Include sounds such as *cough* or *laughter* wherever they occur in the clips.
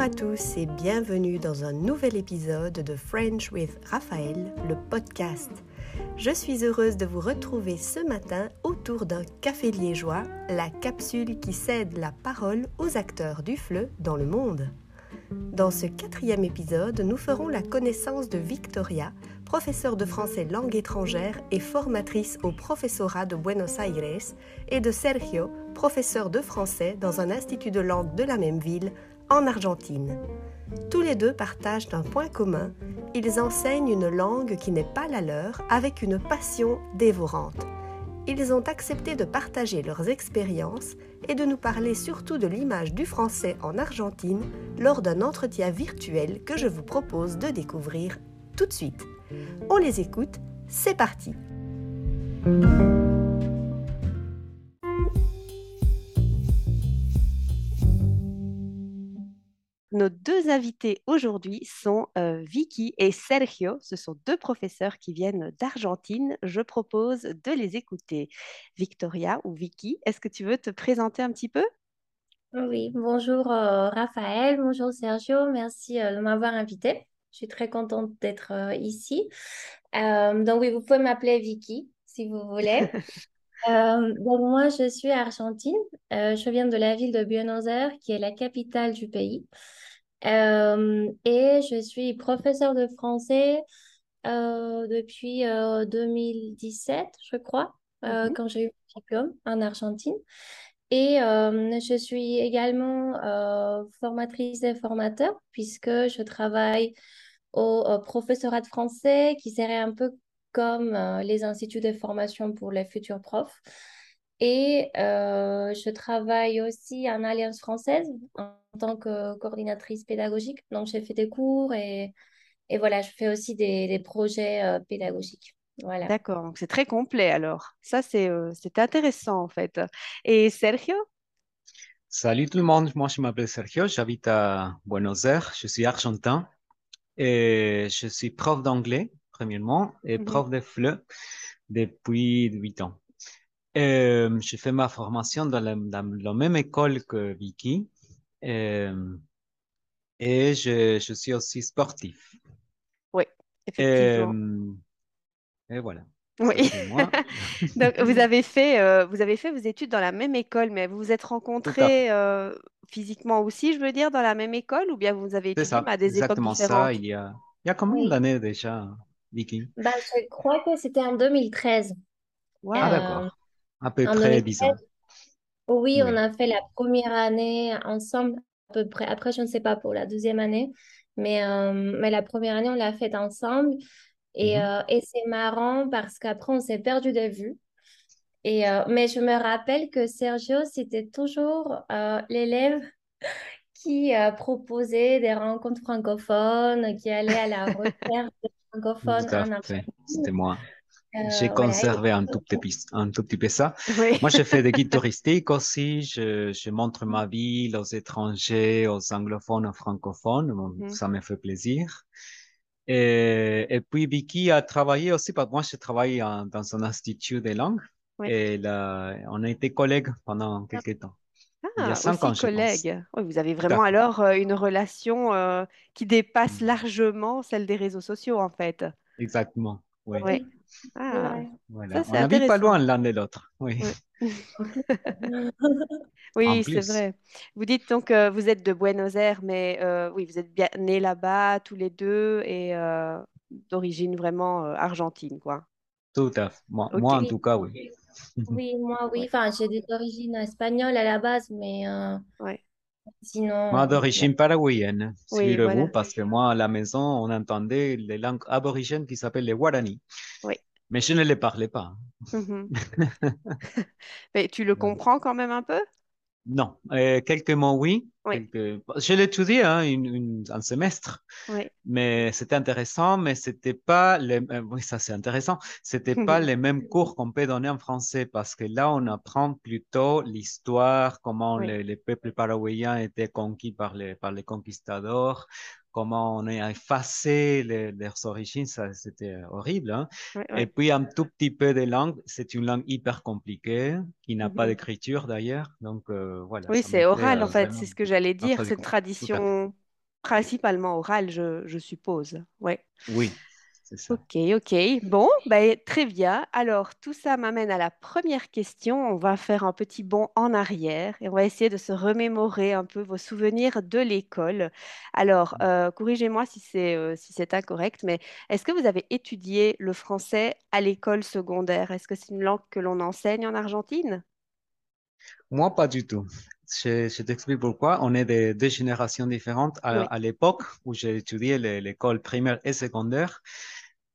Bonjour à tous et bienvenue dans un nouvel épisode de French with Raphaël, le podcast. Je suis heureuse de vous retrouver ce matin autour d'un café liégeois, la capsule qui cède la parole aux acteurs du FLE dans le monde. Dans ce quatrième épisode, nous ferons la connaissance de Victoria, professeure de français langue étrangère et formatrice au professorat de Buenos Aires, et de Sergio, professeur de français dans un institut de langue de la même ville, en Argentine. Tous les deux partagent un point commun, ils enseignent une langue qui n'est pas la leur avec une passion dévorante. Ils ont accepté de partager leurs expériences et de nous parler surtout de l'image du français en Argentine lors d'un entretien virtuel que je vous propose de découvrir tout de suite. On les écoute, c'est parti. Nos deux invités aujourd'hui sont euh, Vicky et Sergio. Ce sont deux professeurs qui viennent d'Argentine. Je propose de les écouter. Victoria ou Vicky, est-ce que tu veux te présenter un petit peu? Oui, bonjour euh, Raphaël, bonjour Sergio, merci euh, de m'avoir invité. Je suis très contente d'être ici. donc oui, vous pouvez m'appeler Vicky si vous voulez. *laughs* donc moi, je suis argentine. je viens de la ville de Buenos Aires, qui est la capitale du pays. Euh, et je suis professeure de français euh, depuis 2017, euh, je crois, mhm. quand j'ai eu mon diplôme en Argentine. Et je suis également formatrice et formateur puisque je travaille au, au, professorat de français qui serait un peu comme les instituts de formation pour les futurs profs. Et je travaille aussi en Alliance française en tant que coordinatrice pédagogique. Donc, j'ai fait des cours et, et voilà, je fais aussi des, des projets euh, pédagogiques. Voilà. D'accord, donc c'est très complet alors. Ça, c'est euh, intéressant en fait. Et Sergio? Salut tout le monde, moi je m'appelle Sergio, j'habite à Buenos Aires, je suis argentin et je suis prof d'anglais, premièrement, et prof de FLE depuis 8 ans. Euh, j'ai fait ma formation dans la, dans la, même école que Vicky. Euh, et je, je, suis aussi sportif. Oui, effectivement. Euh, et voilà. Oui. *laughs* Donc, vous avez fait, euh, vous avez fait vos études dans la même école, mais vous vous êtes rencontrés euh, physiquement aussi, je veux dire, dans la même école, ou bien vous avez étudié ça, à des exactement époques différentes? Ça. Il y a, il y a combien d'années déjà, Vicky? Bah, je crois que c'était en 2013. Wow. Ah, d'accord. À peu près 10 ans. Oui, on a fait la première année ensemble, à peu près. Après, je ne sais pas pour la deuxième année, mais, euh, mais la première année, on l'a faite ensemble. Et, mhm. euh, et c'est marrant parce qu'après, on s'est perdu de vue. Et, euh, mais je me rappelle que Sergio, c'était toujours l'élève *laughs* qui proposait des rencontres francophones, qui allait à la *laughs* recherche des francophones. C'était moi. J'ai euh, conservé un, tout petit, un tout petit peu ça. Moi, j'ai fait des guides *laughs* touristiques aussi. Je, je, montre ma ville aux étrangers, aux anglophones, aux francophones. Mhm. Ça me fait plaisir. Et, et, puis, Vicky a travaillé aussi, parce que moi, j'ai travaillé dans un institut de langue. Et là, on a été collègues pendant quelques temps. Ah, Il y a cinq ans, collègues. Oui, vous avez vraiment alors euh, une relation euh, qui dépasse mm. largement celle des réseaux sociaux, en fait. Exactement. Oui. Ah, voilà. on n'habite pas loin l'un de l'autre. Oui, *laughs* *laughs* oui c'est vrai. Vous dites donc que vous êtes de Buenos Aires, mais euh, oui, vous êtes bien nés là-bas tous les deux et euh, d'origine vraiment euh, argentine, quoi. Tout à fait. Moi, moi en tout cas, oui. Oui, moi, oui. *laughs* Enfin, j'ai des origines espagnoles à la base, mais ouais. Sinon, moi, d'origine paraguayenne, oui, vous, parce que moi, à la maison, on entendait les langues aborigènes qui s'appellent les Guarani. Oui. Mais je ne les parlais pas. Mhm. *laughs* *laughs* Mais tu le comprends quand même un peu? Non, euh, quelques mots, oui. Je l'ai étudié hein, un semestre, mais c'était intéressant, mais c'était pas les... Euh, oui, ça c'est intéressant. C'était pas *laughs* les mêmes cours qu'on peut donner en français parce que là on apprend plutôt l'histoire, comment les, peuples paraguayens étaient conquis par les par les conquistadors, comment on a effacé leurs origines, ça c'était horrible. Hein. Et puis un tout petit peu de langue, c'est une langue hyper compliquée qui n'a pas d'écriture d'ailleurs, donc euh, voilà. Oui, c'est oral en fait, c'est ce que j'allais dire, cette tradition principalement oral, je, je suppose. Ouais. Oui, Ok, ok. Bon, bah, très bien. Alors, tout ça m'amène à la première question. On va faire un petit bond en arrière et on va essayer de se remémorer un peu vos souvenirs de l'école. Alors, euh, corrigez-moi si c'est euh, si c'est incorrect, mais est-ce que vous avez étudié le français à l'école secondaire? Est-ce que c'est une langue que l'on enseigne en Argentine? Moi, pas du tout. Je, t'explique pourquoi. On est de deux générations différentes. À, l'époque où j'ai étudié l'école primaire et secondaire,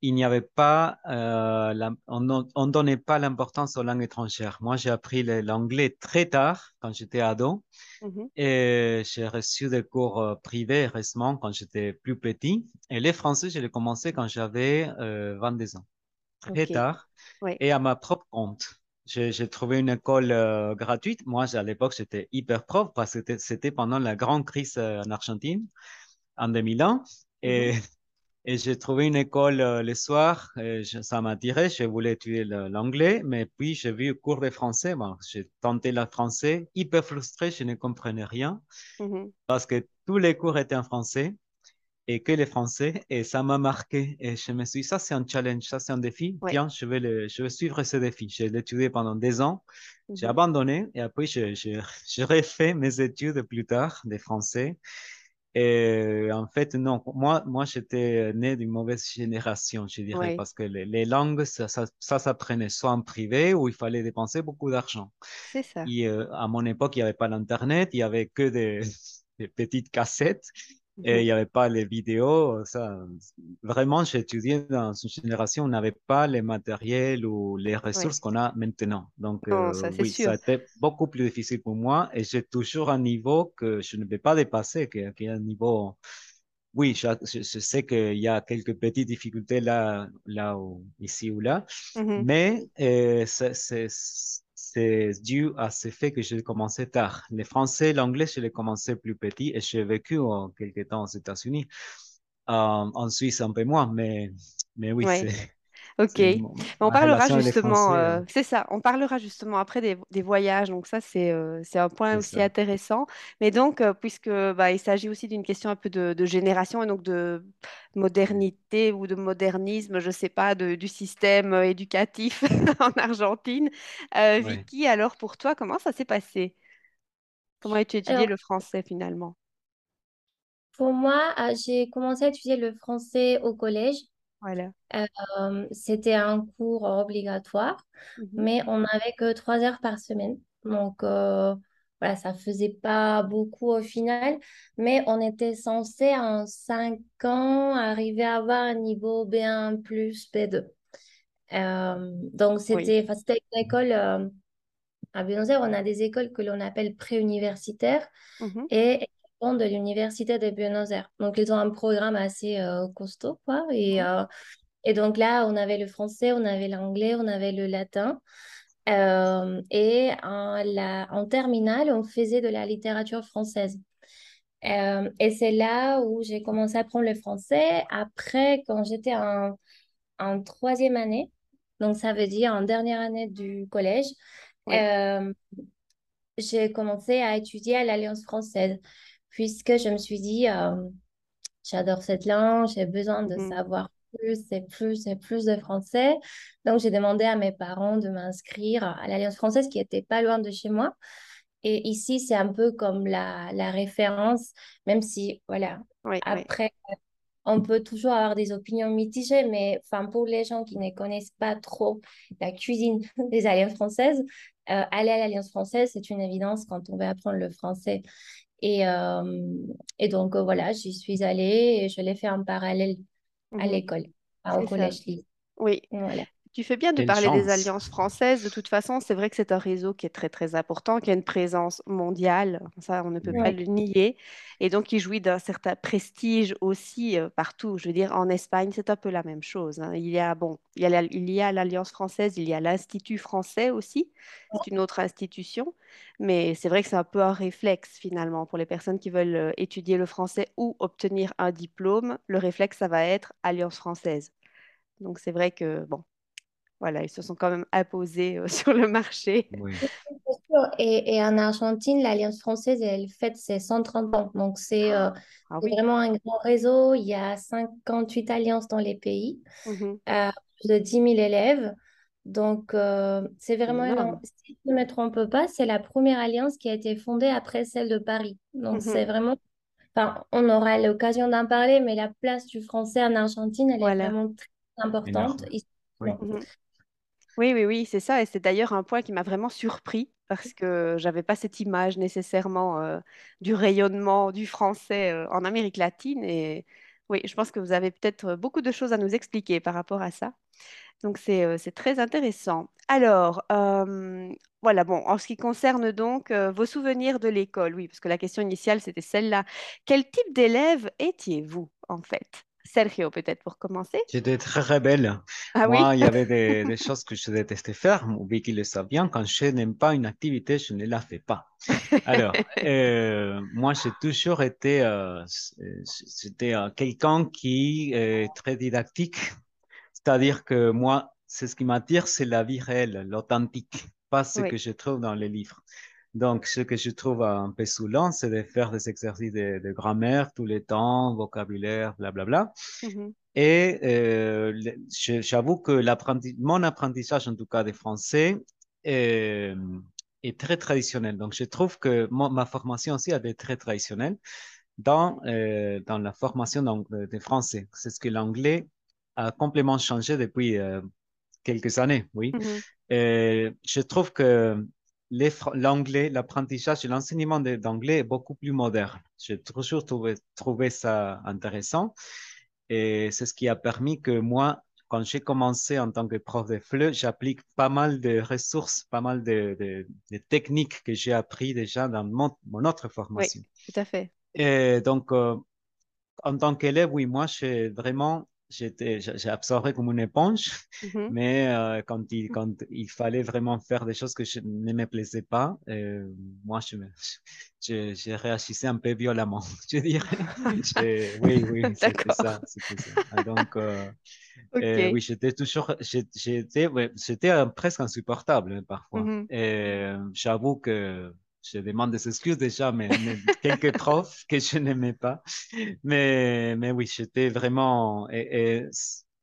il n'y avait pas, euh, on ne donnait pas l'importance aux langues étrangères. Moi, j'ai appris l'anglais très tard, quand j'étais ado, mm-hmm. et j'ai reçu des cours euh, privés récemment quand j'étais plus petit. Et les français, je l'ai commencé quand j'avais 22 euh, ans, très tard, et à ma propre compte. J'ai trouvé une école gratuite. Moi, à l'époque, j'étais hyper prof parce que c'était pendant la grande crise en Argentine en 2001. Et mm-hmm. *laughs* Et j'ai trouvé une école euh, le soir, et ça m'a attiré, je voulais étudier l'anglais, mais puis j'ai vu un cours de français, bon, j'ai tenté le français, hyper frustré, je ne comprenais rien, mm-hmm. parce que tous les cours étaient en français, et que les français, et ça m'a marqué, et je me suis dit, ça c'est un challenge, ça c'est un défi, tiens, je vais, le, je vais suivre ce défi. J'ai étudié pendant des ans, j'ai mm-hmm. abandonné, et après j'ai *laughs* refait mes études plus tard de français, et en fait, non, moi, moi j'étais né d'une mauvaise génération, je dirais, parce que les, langues, ça, ça, s'apprenait soit en privé où il fallait dépenser beaucoup d'argent. C'est ça. Et euh, à mon époque, il n'y avait pas l'Internet, il n'y avait que des, *laughs* des petites cassettes et il n'y avait pas les vidéos. Ça, vraiment, j'ai étudié dans une génération où on n'avait pas les matériels ou les ressources qu'on a maintenant. Donc, euh, oui, ça a été beaucoup plus difficile pour moi et j'ai toujours un niveau que je ne vais pas dépasser, qui, est un niveau. Oui, je, je sais qu'il y a quelques petites difficultés là, là ou ici ou là, mais euh, c'est c'est dû à ce fait que j'ai commencé tard. Le français, l'anglais, je l'ai commencé plus petit et j'ai vécu en quelque temps aux États-Unis, euh, en Suisse un peu moins, mais, mais oui, c'est Ok, on parlera justement, euh, euh. c'est ça, on parlera justement après des, des voyages, donc ça c'est euh, un point aussi intéressant. Mais donc, puisque bah, il s'agit aussi d'une question un peu de, de, génération et donc de modernité ou de modernisme, je ne sais pas, de, du système éducatif *laughs* en Argentine. Vicky, alors pour toi, comment ça s'est passé? Comment as-tu étudié le français finalement? Pour moi, j'ai commencé à étudier le français au collège. Voilà. Euh, c'était un cours obligatoire, mhm. mais on n'avait que trois heures par semaine. Donc, euh, voilà, ça faisait pas beaucoup au final, mais on était censé en cinq ans arriver à avoir un niveau B1 plus B2. Euh, donc, c'était c'était une école à Buenos Aires, on a des écoles que l'on appelle préuniversitaires mhm. et de l'Université de Buenos Aires. Donc, ils ont un programme assez euh, costaud, quoi. Et, euh, et donc là, on avait le français, on avait l'anglais, on avait le latin. Euh, et en, la, en terminale, on faisait de la littérature française. et c'est là où j'ai commencé à apprendre le français. Après, quand j'étais en, en, troisième année, donc ça veut dire en dernière année du collège, j'ai commencé à étudier à l'Alliance française puisque je me suis dit, euh, j'adore cette langue, j'ai besoin de mm. savoir plus et plus et plus de français. Donc, j'ai demandé à mes parents de m'inscrire à l'Alliance française qui était pas loin de chez moi. Et ici, c'est un peu comme la, la référence, même si, voilà, après, on peut toujours avoir des opinions mitigées, mais enfin, pour les gens qui ne connaissent pas trop la cuisine *laughs* des Alliances françaises, euh, aller à l'Alliance française, c'est une évidence quand on veut apprendre le français. Et, euh, et donc, euh, voilà, j'y suis allée et je l'ai fait en parallèle à mmh l'école, au collège. Oui. Voilà. Tu fais bien de parler des alliances françaises. De toute façon, c'est vrai que c'est un réseau qui est très, très important, qui a une présence mondiale. Ça, on ne peut pas le nier. Et donc, il jouit d'un certain prestige aussi euh, partout. Je veux dire, en Espagne, c'est un peu la même chose. Hein. Il y a, bon, il y a, il y a l'Alliance française, il y a l'Institut français aussi. C'est une autre institution. Mais c'est vrai que c'est un peu un réflexe, finalement, pour les personnes qui veulent euh, étudier le français ou obtenir un diplôme. Le réflexe, ça va être Alliance française. Donc, c'est vrai que, bon, voilà, ils se sont quand même imposés *laughs* sur le marché. Oui. Et, en Argentine, l'Alliance française, elle fête ses 130 ans. Donc, c'est ah, ah vraiment un grand réseau. Il y a 58 alliances dans les pays, mmh plus de 10 000 élèves. Donc, c'est vraiment, si je ne me trompe pas, c'est la première alliance qui a été fondée après celle de Paris. Donc, mmh c'est vraiment Enfin, on aura l'occasion d'en parler, mais la place du français en Argentine, elle est vraiment très importante. Mhm. Oui. oui, oui, c'est ça. Et c'est d'ailleurs un point qui m'a vraiment surpris parce que j'avais pas cette image nécessairement euh, du rayonnement du français euh, en Amérique latine. Et oui, je pense que vous avez peut-être beaucoup de choses à nous expliquer par rapport à ça. Donc, c'est euh, très intéressant. Alors, voilà, bon, en ce qui concerne donc vos souvenirs de l'école, oui, parce que la question initiale, c'était celle-là. Quel type d'élève étiez-vous, en fait? Sergio, peut-être pour commencer. J'étais très rebelle. Ah Moi, il y avait *laughs* des, choses que je détestais faire. Vicky le savait bien. Quand je n'aime pas une activité, je ne la fais pas. Alors, *laughs* euh, moi, j'ai toujours été, euh, euh quelqu'un qui est très didactique. C'est-à-dire que moi, c'est ce qui m'attire, c'est la vie réelle, l'authentique, pas ce que je trouve dans les livres. Donc, ce que je trouve un peu saoulant, c'est de faire des exercices de, grammaire tous les temps, vocabulaire, blablabla. Bla, bla. Et euh, j'avoue que mon apprentissage, en tout cas des français, est, est, très traditionnel. Donc, je trouve que ma formation aussi a été très traditionnelle dans, euh, dans la formation des français. C'est ce que l'anglais a complètement changé depuis euh, quelques années, oui. Mm-hmm. Et je trouve que l'anglais, l'apprentissage et l'enseignement d'anglais est beaucoup plus moderne. J'ai toujours trouvé, trouvé ça intéressant. Et c'est ce qui a permis que moi, quand j'ai commencé en tant que prof de FLE, j'applique pas mal de ressources, pas mal de, de, techniques que j'ai appris déjà dans mon, mon, autre formation. Oui, tout à fait. Et donc, euh, en tant qu'élève, oui, moi, j'ai vraiment j'ai absorbé comme une éponge, mais euh, quand, il, quand il fallait vraiment faire des choses que je ne me plaisais pas, euh, moi, je, je, je, réagissais un peu violemment, *laughs* je dirais. oui, oui, *laughs* c'était ça, ça. Ah, donc, euh, *laughs* oui, j'étais toujours, j'étais, ouais, presque insupportable hein, parfois. Mm-hmm. Et j'avoue que je demande des excuses déjà, mais, quelques *laughs* profs que je n'aimais pas. Mais, mais oui, j'étais vraiment. Et,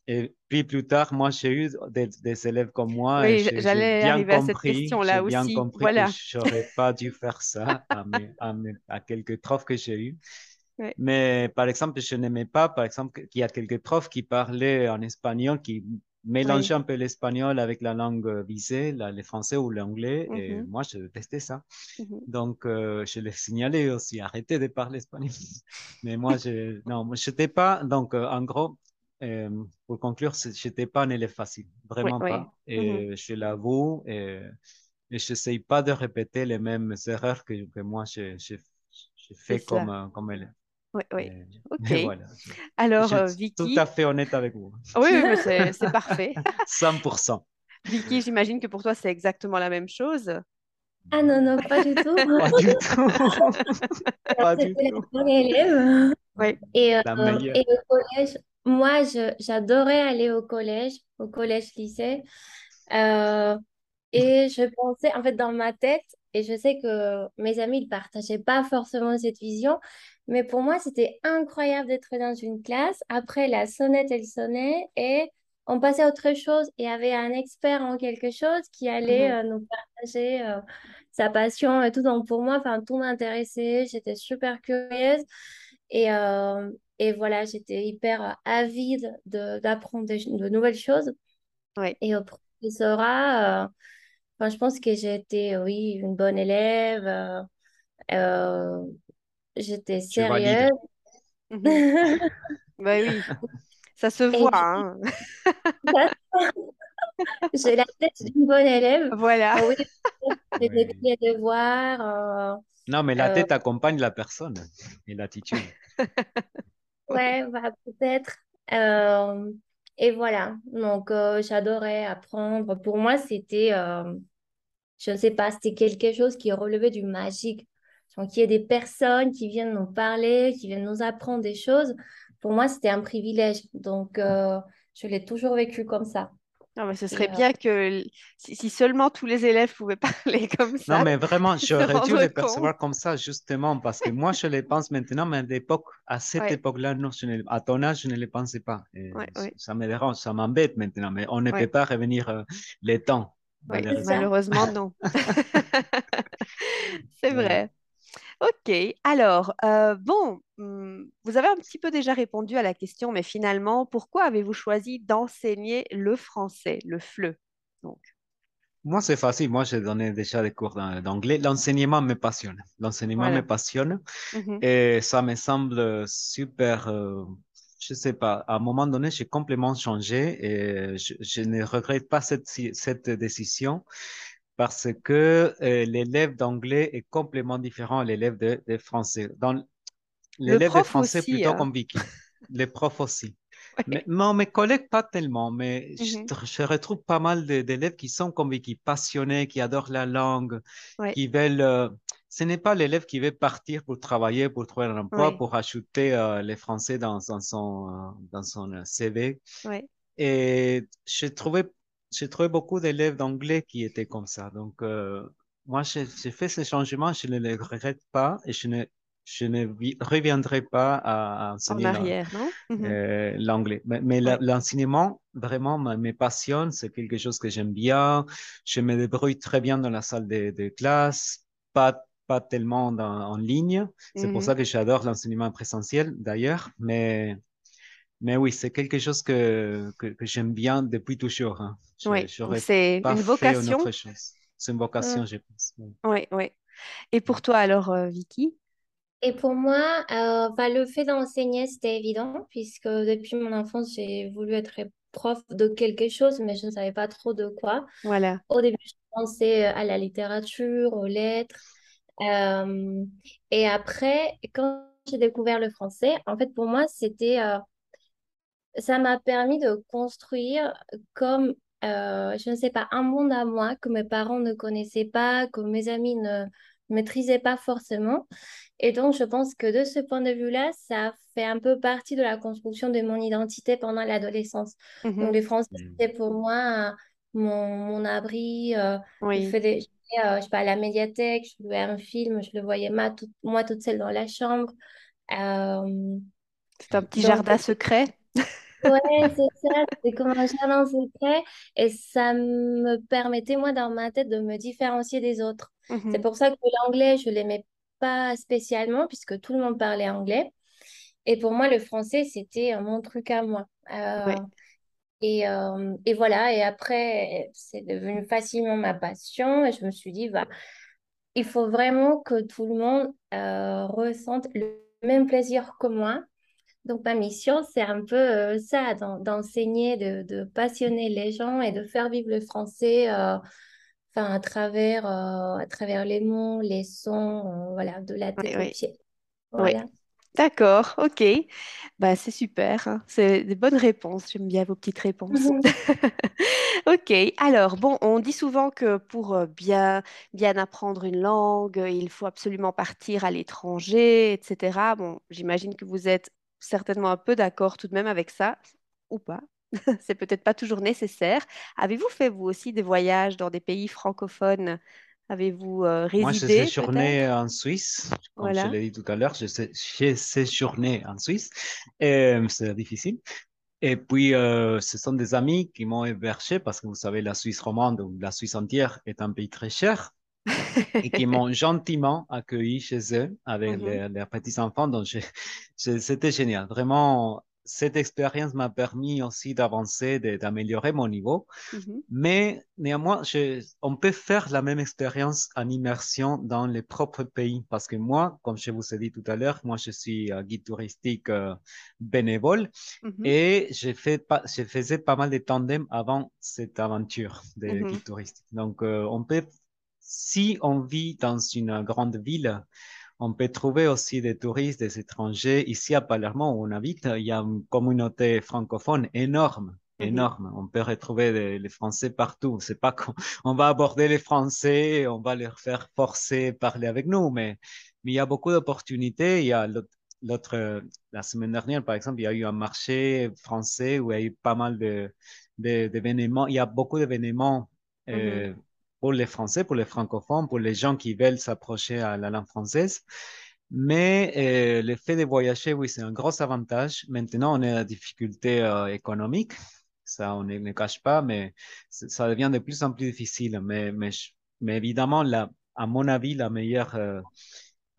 et, puis plus tard, moi, j'ai eu des, élèves comme moi. Oui, j'allais arriver compris, à cette question-là aussi. Bien compris voilà. que je n'aurais pas dû faire ça à, à, à quelques profs que j'ai eus. *laughs* Mais par exemple, je n'aimais pas, par exemple, qu'il y a quelques profs qui parlaient en espagnol, qui mélanger un peu l'espagnol avec la langue visée, le français ou l'anglais. Et moi, je détestais ça. Donc, euh, je l'ai signalé aussi, arrêtez de parler espagnol. *laughs* Mais moi, je non, je n'étais pas. Donc, euh, en gros, euh, pour conclure, je n'étais pas un élève facile, vraiment pas. Et je l'avoue. Et, et je n'essaye pas de répéter les mêmes erreurs que, que moi, j'ai fait comme, comme élève. Oui, oui. *laughs* Ok. Alors, je suis Tout à fait honnête avec vous. Oui, oui *laughs* c'est parfait. 100%. Vicky, j'imagine que pour toi, c'est exactement la même chose. Ah non, non, pas du tout. *laughs* pas du tout. pas du tout. élève. Oui. Et, euh, et au collège, moi, j'adorais aller au collège, au collège-lycée. Euh, et je pensais, en fait, dans ma tête, et je sais que mes amis ne partageaient pas forcément cette vision, mais pour moi, c'était incroyable d'être dans une classe. Après, la sonnette, elle sonnait et on passait à autre chose. Et il y avait un expert en quelque chose qui allait mhm. euh, nous partager euh, sa passion et tout. Donc pour moi, enfin, tout m'intéressait. J'étais super curieuse. Et, euh, et voilà, j'étais hyper avide d'apprendre de, nouvelles choses. Ouais. Et au professorat, enfin, je pense que j'ai été, oui, une bonne élève. J'étais sérieuse. *laughs* bah oui, ça se voit. Hein. *laughs* J'ai la tête d'une bonne élève. Voilà. Ah oui, *laughs* j'ai des devoirs. Euh, non, mais la euh, tête accompagne la personne et l'attitude. ouais, bah, peut-être. Euh, et voilà. Donc, j'adorais apprendre. Pour moi, c'était, je ne sais pas, c'était quelque chose qui relevait du magique. Donc, qu'il y ait des personnes qui viennent nous parler, qui viennent nous apprendre des choses, pour moi, c'était un privilège. Donc, euh, je l'ai toujours vécu comme ça. Non, mais ce serait bien que si, seulement tous les élèves pouvaient *laughs* parler comme ça. Non, mais vraiment, j'aurais dû les percevoir comme ça, justement, parce que moi, je les pense maintenant, mais à l'époque, à cette époque-là, non, à ton âge, je ne les pensais pas. Ça me dérange, ça m'embête maintenant, mais on ne peut pas revenir euh, les temps. Malheureusement, non. *laughs* *laughs* C'est vrai. Ok, alors, euh, bon, hmm, vous avez un petit peu déjà répondu à la question, mais finalement, pourquoi avez-vous choisi d'enseigner le français, le FLE donc? Moi, c'est facile. Moi, j'ai donné déjà des cours d'anglais. L'enseignement me passionne. L'enseignement me passionne. Mmh Et ça me semble super, euh, je sais pas, à un moment donné, j'ai complètement changé et je, ne regrette pas cette, cette décision parce que euh, l'élève d'anglais est complètement différent à l'élève de, français. L'élève de français plutôt hein. compliqué. Les profs aussi. *laughs* Mais, non, mes collègues, pas tellement, mais je, mm-hmm. retrouve pas mal d'élèves qui sont convaincus, passionnés, qui adorent la langue, qui veulent. Euh, ce n'est pas l'élève qui veut partir pour travailler, pour trouver un emploi, pour ajouter euh, les français dans, dans son, dans son CV. Et je trouvais j'ai trouvé beaucoup d'élèves d'anglais qui étaient comme ça. Donc, euh, moi, j'ai fait ce changement, je ne le regrette pas et je ne, je ne reviendrai pas à, enseigner mhm. euh, l'anglais. Mais, l'enseignement, vraiment, me passionne, c'est quelque chose que j'aime bien. Je me débrouille très bien dans la salle de, classe, pas, pas tellement en ligne. C'est pour mhm. ça que j'adore l'enseignement présentiel, d'ailleurs. Mais mais oui, c'est quelque chose que, que, j'aime bien depuis toujours. Hein. Oui, c'est une vocation. C'est une vocation, je pense. Oui, oui. Et pour toi alors, euh, Vicky? Et pour moi, euh, bah, le fait d'enseigner, c'était évident, puisque depuis mon enfance, j'ai voulu être prof de quelque chose, mais je ne savais pas trop de quoi. Voilà. Au début, je pensais à la littérature, aux lettres. Euh, et après, quand j'ai découvert le français, en fait, pour moi, c'était ça m'a permis de construire comme, euh, je ne sais pas, un monde à moi que mes parents ne connaissaient pas, que mes amis ne maîtrisaient pas forcément. Et donc, je pense que de ce point de vue-là, ça fait un peu partie de la construction de mon identité pendant l'adolescence. Donc, mmh les Français, mmh. c'était pour moi mon, mon abri. Euh, je faisais, euh, je sais pas, à la médiathèque, je louais un film, je le voyais moi toute seule dans la chambre. C'est un petit jardin secret. Ouais, c'est ça, c'est comme un jardin secret et ça me permettait, moi, dans ma tête, de me différencier des autres. C'est mmh pour ça que l'anglais, je ne l'aimais pas spécialement puisque tout le monde parlait anglais. Et pour moi, le français, c'était mon truc à moi. Euh, et, euh, et, voilà, et après, c'est devenu facilement ma passion et je me suis dit, bah, il faut vraiment que tout le monde euh, ressente le même plaisir que moi donc, ma mission, c'est un peu euh, ça, d'enseigner, de, passionner les gens et de faire vivre le français euh, à, travers, euh, à travers les mots, les sons, voilà, de la tête aux pieds. Voilà. D'accord, ok. Bah, c'est super. Hein. C'est des bonnes réponses. J'aime bien vos petites réponses. Mhm. *laughs* Ok, alors bon, on dit souvent que pour bien, bien apprendre une langue, il faut absolument partir à l'étranger, etc. Bon, j'imagine que vous êtes certainement un peu d'accord tout de même avec ça, ou pas. *laughs* C'est peut-être pas toujours nécessaire. Avez-vous fait vous aussi des voyages dans des pays francophones? Avez-vous euh, résidé Moi, j'ai séjourné en Suisse, comme je l'ai dit tout à l'heure. J'ai séjourné en Suisse. et C'est difficile. Et puis, euh, ce sont des amis qui m'ont hébergé parce que vous savez, la Suisse romande ou la Suisse entière est un pays très cher et qui m'ont gentiment accueilli chez eux avec mmh leurs petits-enfants. Donc, c'était génial. Vraiment, cette expérience m'a permis aussi d'avancer, d'améliorer mon niveau. Mmh Mais néanmoins, on peut faire la même expérience en immersion dans les propres pays. Parce que moi, comme je vous ai dit tout à l'heure, moi, je suis euh, guide touristique euh, bénévole mmh et je, fait je faisais pas mal de tandems avant cette aventure de guide touristique. Donc, euh, on peut si on vit dans une grande ville, on peut trouver aussi des touristes, des étrangers. Ici à Palermo, où on habite, il y a une communauté francophone énorme, mhm. énorme. On peut retrouver les Français partout. C'est pas qu'on *laughs* va aborder les Français, on va leur faire forcer parler avec nous, mais, mais il y a beaucoup d'opportunités. Il y a l'autre, la semaine dernière, par exemple, il y a eu un marché français où il y a eu pas mal de, d'événements. Il y a beaucoup d'événements mm-hmm. Pour les Français, pour les francophones, pour les gens qui veulent s'approcher à la langue française. Mais le fait de voyager, oui, c'est un gros avantage. Maintenant, on a la difficulté économique ça, on ne cache pas, mais ça devient de plus en plus difficile. Mais, mais, mais évidemment, la, à mon avis, la meilleure, euh,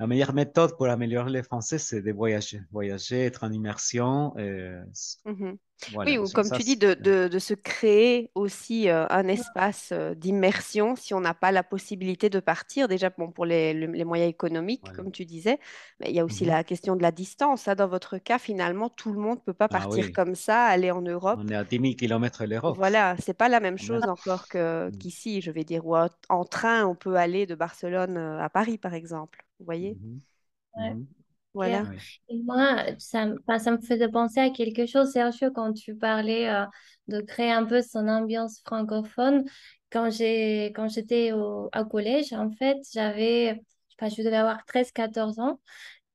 la meilleure méthode pour améliorer le français, c'est de voyager. Voyager, être en immersion. Euh, mmh oui, ou comme tu dis, de, de, se créer aussi euh, un espace d'immersion si on n'a pas la possibilité de partir. Déjà, bon, pour les, les moyens économiques, comme tu disais, mais il y a aussi mmh la question de la distance. Dans votre cas, finalement, tout le monde ne peut pas ah partir comme ça, aller en Europe. On est à 10 000 km de l'Europe. Voilà, c'est pas la même chose encore mmh. qu'ici, je vais dire, où en train, on peut aller de Barcelone à Paris, par exemple. Vous voyez? Voilà. Et moi, ça, ça me faisait penser à quelque chose, Sergio, quand tu parlais euh, de créer un peu son ambiance francophone. Quand j'ai, quand j'étais au, collège, en fait, j'avais, je sais pas, je devais avoir 13-14 ans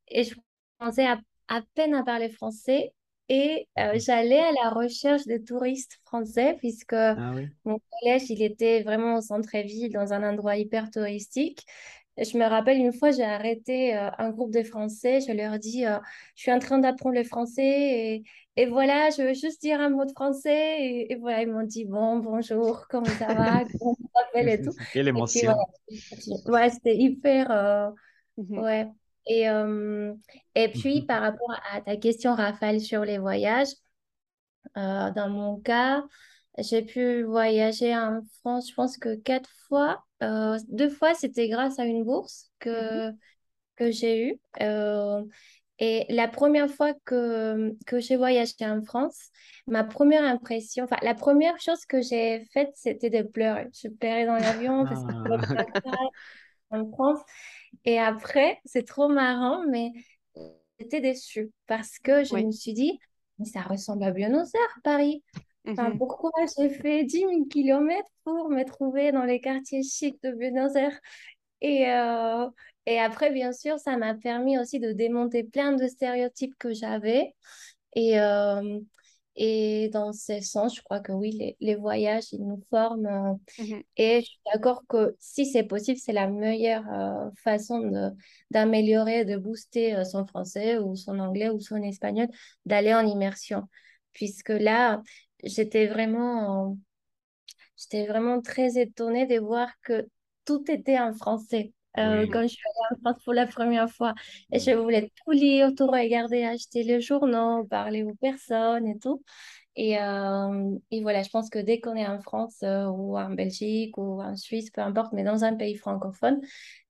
et je commençais à, à peine à parler français et euh, mhm. j'allais à la recherche des touristes français puisque ah mon collège, il était vraiment au centre-ville, dans un endroit hyper touristique je me rappelle une fois, j'ai arrêté euh, un groupe de Français. Je leur dis, euh, je suis en train d'apprendre le français et, et, voilà, je veux juste dire un mot de français. Et, voilà, ils m'ont dit, bon, bonjour, comment ça va, *laughs* comment t'appelles et tout. *laughs* Quelle émotion. ouais, c'était hyper. Euh, mhm. Ouais. Et, et puis, mhm. par rapport à ta question, Raphaël, sur les voyages, dans mon cas, j'ai pu voyager en France, je pense que quatre fois. Euh, deux fois, c'était grâce à une bourse que, mhm. que j'ai eue. Euh, et la première fois que, que j'ai voyagé en France, ma première impression, enfin, la première chose que j'ai faite, c'était de pleurer. Je pleurais dans l'avion parce que ah. en France. Et après, c'est trop marrant, mais j'étais déçue parce que je me suis dit, mais ça ressemble à Buenos Aires, Paris. Enfin, mhm. pourquoi j'ai fait 10 000 km pour me trouver dans les quartiers chics de Buenos Aires et, euh, et après, bien sûr, ça m'a permis aussi de démonter plein de stéréotypes que j'avais. Et, euh, et dans ce sens, je crois que oui, les, les voyages, ils nous forment. Euh, mhm. Et je suis d'accord que si c'est possible, c'est la meilleure façon d'améliorer, de, booster son français ou son anglais ou son espagnol, d'aller en immersion. Puisque là, j'étais vraiment, j'étais vraiment très étonnée de voir que tout était en français. Euh, quand je suis allée en France pour la première fois, et je voulais tout lire, tout regarder, acheter les journaux, parler aux personnes et tout. Et, euh, et voilà, je pense que dès qu'on est en France euh, ou en Belgique ou en Suisse, peu importe, mais dans un pays francophone,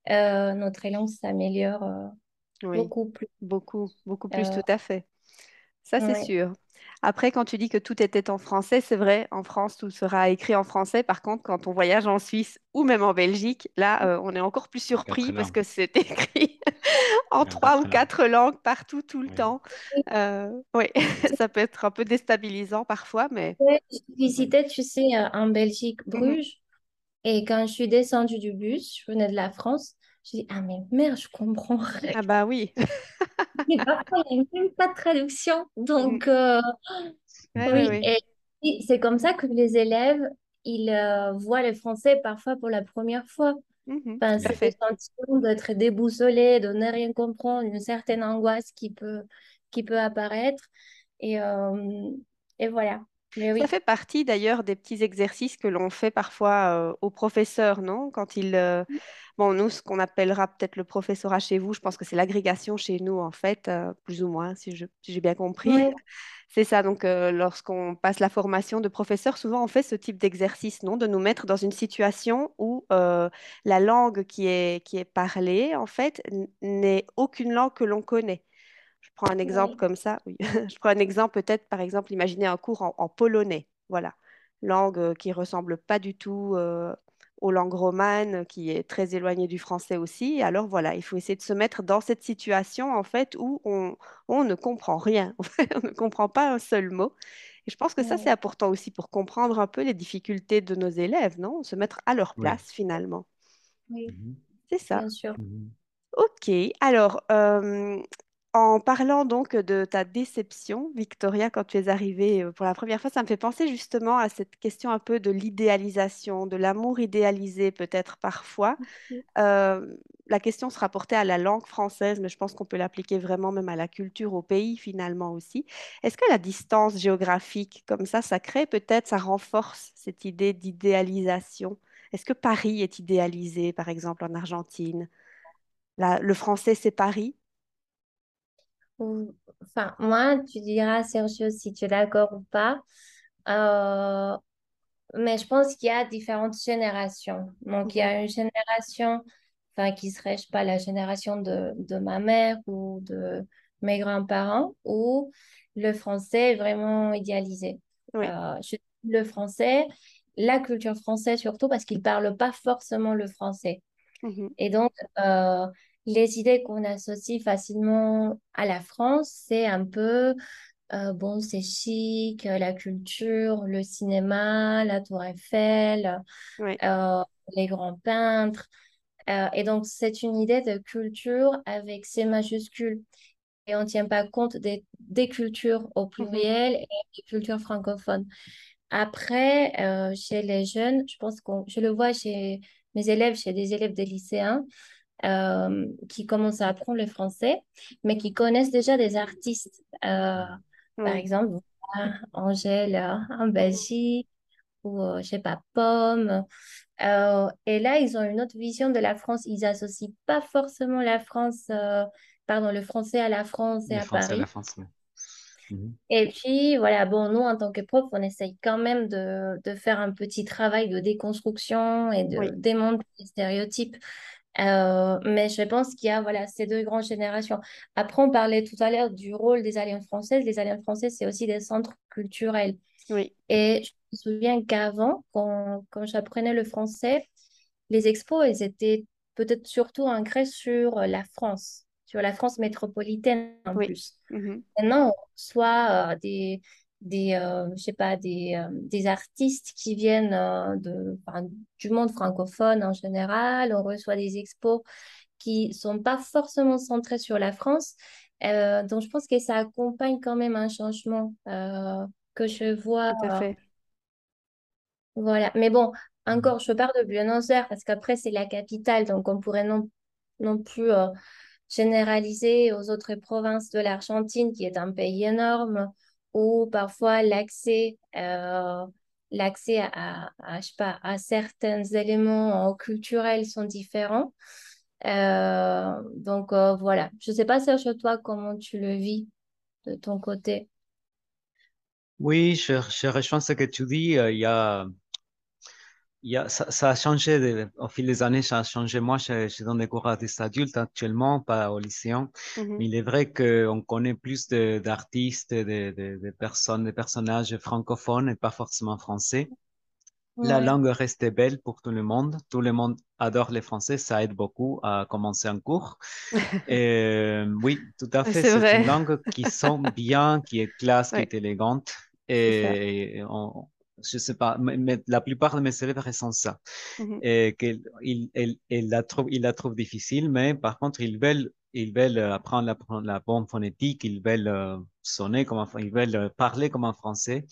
notre langue s'améliore beaucoup plus. Beaucoup, beaucoup plus, tout à fait. Ça, c'est sûr. Après, quand tu dis que tout était en français, c'est vrai, en France, tout sera écrit en français. Par contre, quand on voyage en Suisse ou même en Belgique, là, euh, on est encore plus surpris parce que c'est *laughs* écrit en trois ou quatre langues partout, tout le temps. Euh, oui, *laughs* ça peut être un peu déstabilisant parfois, mais... je visitais, tu sais, euh, en Belgique, mmh Bruges. Et quand je suis descendue du bus, je venais de la France, je dis, ah mais merde, je comprends rien. Ah bah oui. *laughs* Mais parfois, il n'y a même pas de traduction. Donc, mm. euh, oui. Et c'est comme ça que les élèves, ils euh, voient le français parfois pour la première fois. Mm-hmm. enfin, c'est le sentiment d'être déboussolé, de ne rien comprendre, une certaine angoisse qui peut, qui peut apparaître. Et, euh, et voilà. Ça fait partie d'ailleurs des petits exercices que l'on fait parfois aux professeurs, non? Quand ils, mm. bon, nous, ce qu'on appellera peut-être le professorat chez vous, je pense que c'est l'agrégation chez nous, en fait, plus ou moins, si j'ai bien compris. C'est ça, donc lorsqu'on passe la formation de professeur, souvent on fait ce type d'exercice, non? De nous mettre dans une situation où la langue qui est, qui est parlée, en fait, n'est aucune langue que l'on connaît. Prends un exemple comme ça. Oui. *laughs* je prends un exemple peut-être, par exemple, imaginez un cours en, polonais. Voilà, langue euh, qui ressemble pas du tout euh, aux langues romanes, qui est très éloignée du français aussi. Alors voilà, il faut essayer de se mettre dans cette situation en fait où on, ne comprend rien, *laughs* on ne comprend pas un seul mot. Et je pense que ça, c'est important aussi pour comprendre un peu les difficultés de nos élèves, non? Se mettre à leur place finalement. Oui, c'est ça. Bien sûr. Ok, alors, euh, En parlant donc de ta déception, Victoria, quand tu es arrivée euh, pour la première fois, ça me fait penser justement à cette question un peu de l'idéalisation, de l'amour idéalisé peut-être parfois. Euh, la question se rapportait à la langue française, mais je pense qu'on peut l'appliquer vraiment même à la culture, au pays finalement aussi. Est-ce que la distance géographique comme ça, ça crée peut-être, ça renforce cette idée d'idéalisation? Est-ce que Paris est idéalisé, par exemple, en Argentine? La- le français, c'est Paris? Enfin, moi, tu diras, Sergio, si tu es d'accord ou pas. Euh, mais je pense qu'il y a différentes générations. Donc, il y a une génération, enfin, qui serait, je sais pas, la génération de, de ma mère ou de mes grands-parents, où le français est vraiment idéalisé. Oui. Euh, je- le français, la culture française surtout, parce qu'ils ne parlent pas forcément le français. Mhm. Et donc, euh, les idées qu'on associe facilement à la France, c'est un peu, euh, bon, c'est chic, euh, la culture, le cinéma, la Tour Eiffel, euh, les grands peintres. Euh, et donc, c'est une idée de culture avec C majuscules. Et on ne tient pas compte des, des cultures au Mhm. pluriel et des cultures francophones. Après, chez les jeunes, je pense qu'on, je le vois chez mes élèves, chez des élèves des lycéens, euh, qui commencent à apprendre le français, mais qui connaissent déjà des artistes. Euh, par exemple, Angèle euh, en Belgique ou, je sais pas, Pomme. Euh, et là, ils ont une autre vision de la France. Ils associent pas forcément la France, euh, pardon, le français à la France et Le à français, la Paris. France. oui. Mhm. Et puis, voilà, bon, nous, en tant que prof, on essaye quand même de, de faire un petit travail de déconstruction et de Oui. démonter les stéréotypes. Euh, mais je pense qu'il y a voilà, ces deux grandes générations. Après, on parlait tout à l'heure du rôle des Alliances françaises. Les Alliances françaises, c'est aussi des centres culturels. Oui. Et je me souviens qu'avant, quand, quand j'apprenais le français, les expos, elles étaient peut-être surtout ancrées sur la France, sur la France métropolitaine en Oui. plus. Mhm. Maintenant, on reçoit euh, des, des, euh, je sais pas, des, euh, des artistes qui viennent euh, de, enfin, du monde francophone en général. On reçoit des expos qui sont pas forcément centrés sur la France. Euh, donc, je pense que ça accompagne quand même un changement euh, que je vois. Tout à fait. voilà. Mais bon, Mhm. encore, je pars de Buenos Aires parce qu'après, c'est la capitale. Donc, on pourrait non, non plus euh, généraliser aux autres provinces de l'Argentine, qui est un pays énorme, où parfois l'accès euh, l'accès à, je sais pas, à certains éléments euh, culturels sont différents. Euh, donc, voilà. Je sais pas, Serge, toi, comment tu le vis de ton côté? Oui, je, je rejoins ce que tu dis. Il y a, y a, ça, ça a changé de- au fil des années, ça a changé. Moi, je, je donne des cours à des adultes actuellement, pas aux lycéens. Mhm. Mais il est vrai qu'on connaît plus d'artistes, de, de, de personnes, de personnages francophones et pas forcément français. La langue reste belle pour tout le monde. Tout le monde adore les Français. Ça aide beaucoup à commencer un cours. *laughs* Et, oui, tout à fait. C'est une langue qui sonne bien, qui est classe, qui est élégante. Et on, je sais pas, mais, mais la plupart de mes élèves ressentent ça. Mhm. Et qu'ils ils, ils- ils la trouvent, ils la trouvent difficile, mais par contre, ils veulent, ils veulent apprendre la, la bonne phonétique, ils veulent euh, sonner comme un, ils veulent euh, parler comme un français.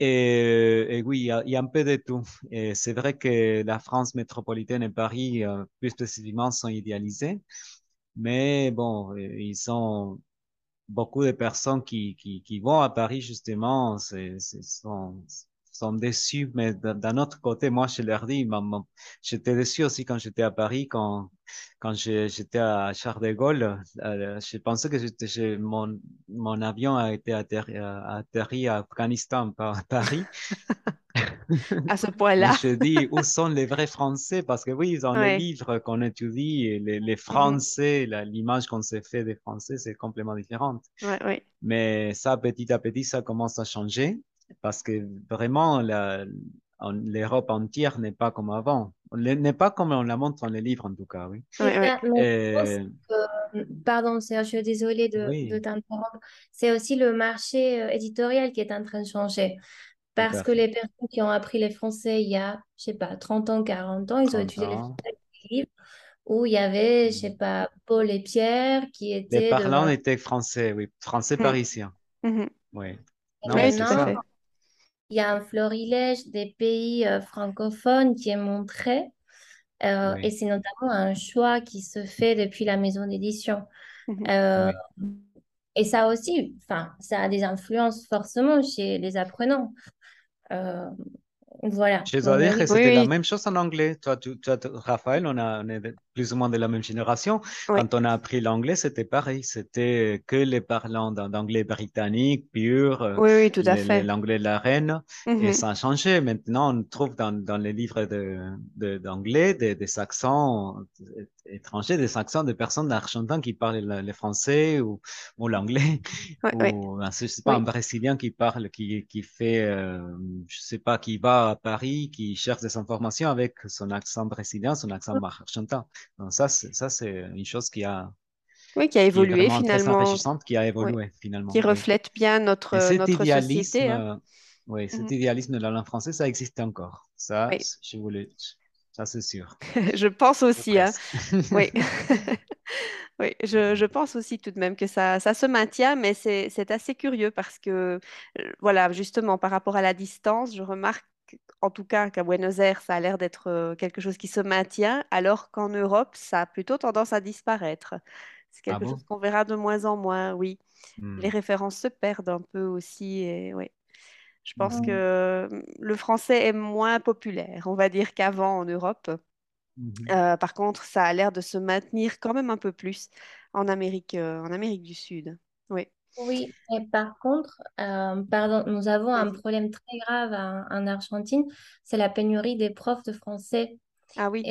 Et, et oui, il y, a, il y a un peu de tout. Et c'est vrai que la France métropolitaine et Paris, euh, plus spécifiquement, sont idéalisés. Mais bon, euh, ils ont beaucoup de personnes qui, qui, qui vont à Paris, justement, c'est- sont, sont déçus. Mais d'un autre côté, moi, je leur dis, maman, j'étais déçu aussi quand j'étais à Paris, quand, quand j'étais à Charles de Gaulle. Euh, je pensais que mon, mon avion a été atterri, a atterri à Afghanistan, pas à Paris. *laughs* À ce point-là. je dis, où sont les vrais Français? Parce que oui, dans les Ouais. livres qu'on étudie, les, les Mhm. Français, l'image qu'on s'est fait des Français, c'est complètement différente. Ouais, ouais. Mais ça, petit à petit, ça commence à changer parce que vraiment, l'Europe entière n'est pas comme avant. Elle N'est pas comme on la montre dans les livres, en tout cas, oui. Ouais, C'est ouais. ça, mais je pense Et, que, pardon Sergio, désolée de, de oui, t'interrompre, c'est aussi le marché euh, éditorial qui est en train de changer. Parce que les personnes qui ont appris les français il y a, je sais pas, 30 ans, 40 ans, ils ont 30 étudié les ans. français avec des livres. où il y avait, je sais pas, Paul et Pierre qui étaient. Les parlants étaient français, oui, français mmh. parisiens. Mmh oui. oui, tout à fait. Il y a un florilège des pays euh, francophones qui est montré. Euh, et c'est notamment un choix qui se fait depuis la maison d'édition. Mmh euh, et ça aussi, enfin, ça a des influences forcément chez les apprenants. Voilà. Je dois dire que c'était la même chose en anglais. Toi, toi, Raphaël, on, a, on est plus ou moins de la même génération. Quand on a appris l'anglais, c'était pareil. C'était que les parlants d'anglais britannique pur. Euh, oui, oui, tout à fait. L'anglais de la reine. Et mhm. ça a changé. Maintenant, on trouve dans, dans les livres d'anglais de, des, des accents étrangers, des accents de personnes d'Argentin qui parlent le, français ou, ou l'anglais. *laughs* ou, ben, je sais pas, un Brésilien qui parle, qui, qui fait, euh, je sais pas, qui va à Paris, qui cherche des informations avec son accent brésilien, son accent argentin. Donc ça, ça c'est une chose qui a oui, qui a évolué finalement. qui a évolué finalement. Qui reflète bien notre, notre société. Hein. Oui, cet mhm. idéalisme de la langue française, ça existe encore. Ça, je voulais, ça, c'est sûr. *laughs* je pense aussi. Hein. *laughs* oui. *laughs* oui, je, je, pense aussi tout de même que ça, ça se maintient, mais c'est assez curieux parce que, euh, voilà, justement, par rapport à la distance, je remarque en tout cas qu'à Buenos Aires, ça a l'air d'être euh, quelque chose qui se maintient, alors qu'en Europe, ça a plutôt tendance à disparaître. C'est ah quelque chose qu'on verra de moins en moins, oui. Les hmm. références se perdent un peu aussi, et oui. Je pense mmh. que mmh, le français est moins populaire, on va dire, qu'avant en Europe. Mmh euh, par contre, ça a l'air de se maintenir quand même un peu plus en Amérique, euh, en Amérique du Sud. Oui. Oui, et par contre, euh, pardon, nous avons un problème très grave en, Argentine, c'est la pénurie des profs de français. Ah oui.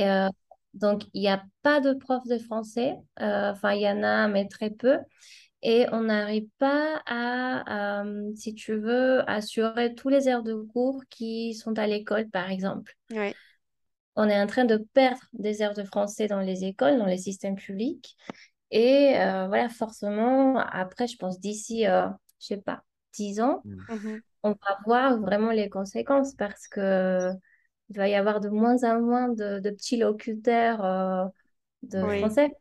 donc, il n'y a pas de profs de français, enfin, il y en a, mais très peu et on n'arrive pas à, euh, si tu veux, assurer tous les heures de cours qui sont à l'école, par exemple. On est en train de perdre des heures de français dans les écoles, dans les systèmes publics. Et euh, voilà, forcément, après, je pense d'ici, euh, je sais pas, 10 ans, mmh. mmh on va voir vraiment les conséquences parce que il va y avoir de moins en moins de, petits locuteurs de français.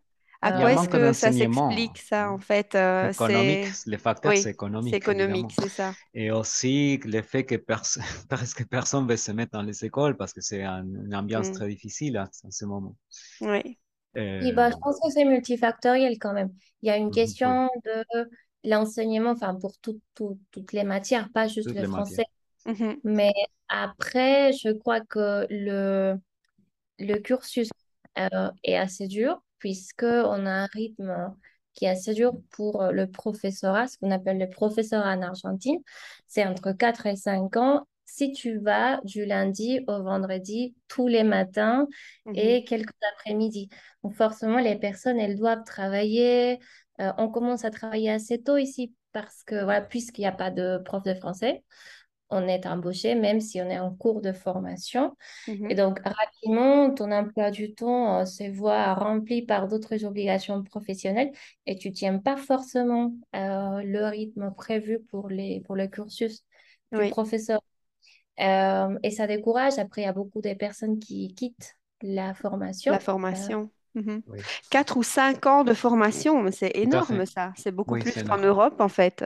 À quoi est-ce que ça s'explique, ça, en fait euh, Économique, les facteurs, oui, c'est économique. C'est économique, c'est ça. Et aussi le fait que *laughs* presque personne ne veut se mettre dans les écoles parce que c'est une ambiance mm. très difficile à, ce moment. Oui. Euh... bah, je pense que c'est multifactoriel quand même. Il y a une question de l'enseignement, enfin pour toutes les matières, pas juste le français. Mm-hmm. Mais après, je crois que le, le cursus euh, est assez dur puisqu'on a un rythme qui est assez dur pour le professorat, ce qu'on appelle le professorat en Argentine. C'est entre 4 et 5 ans si tu vas du lundi au vendredi tous les matins et mhm. quelques après-midi. Donc forcément, les personnes, elles doivent travailler. Euh, on commence à travailler assez tôt ici parce que, voilà, puisqu'il n'y a pas de prof de français on est embauché même si on est en cours de formation. Mhm. Et donc, rapidement, ton emploi du temps euh, se voit rempli par d'autres obligations professionnelles et tu ne tiens pas forcément euh, le rythme prévu pour, les, pour le cursus du professeur. Euh, et ça décourage. Après, il y a beaucoup de personnes qui quittent la formation. La formation. Mhm. Quatre ou cinq ans de formation, c'est énorme ça. C'est beaucoup plus qu'en Europe en fait.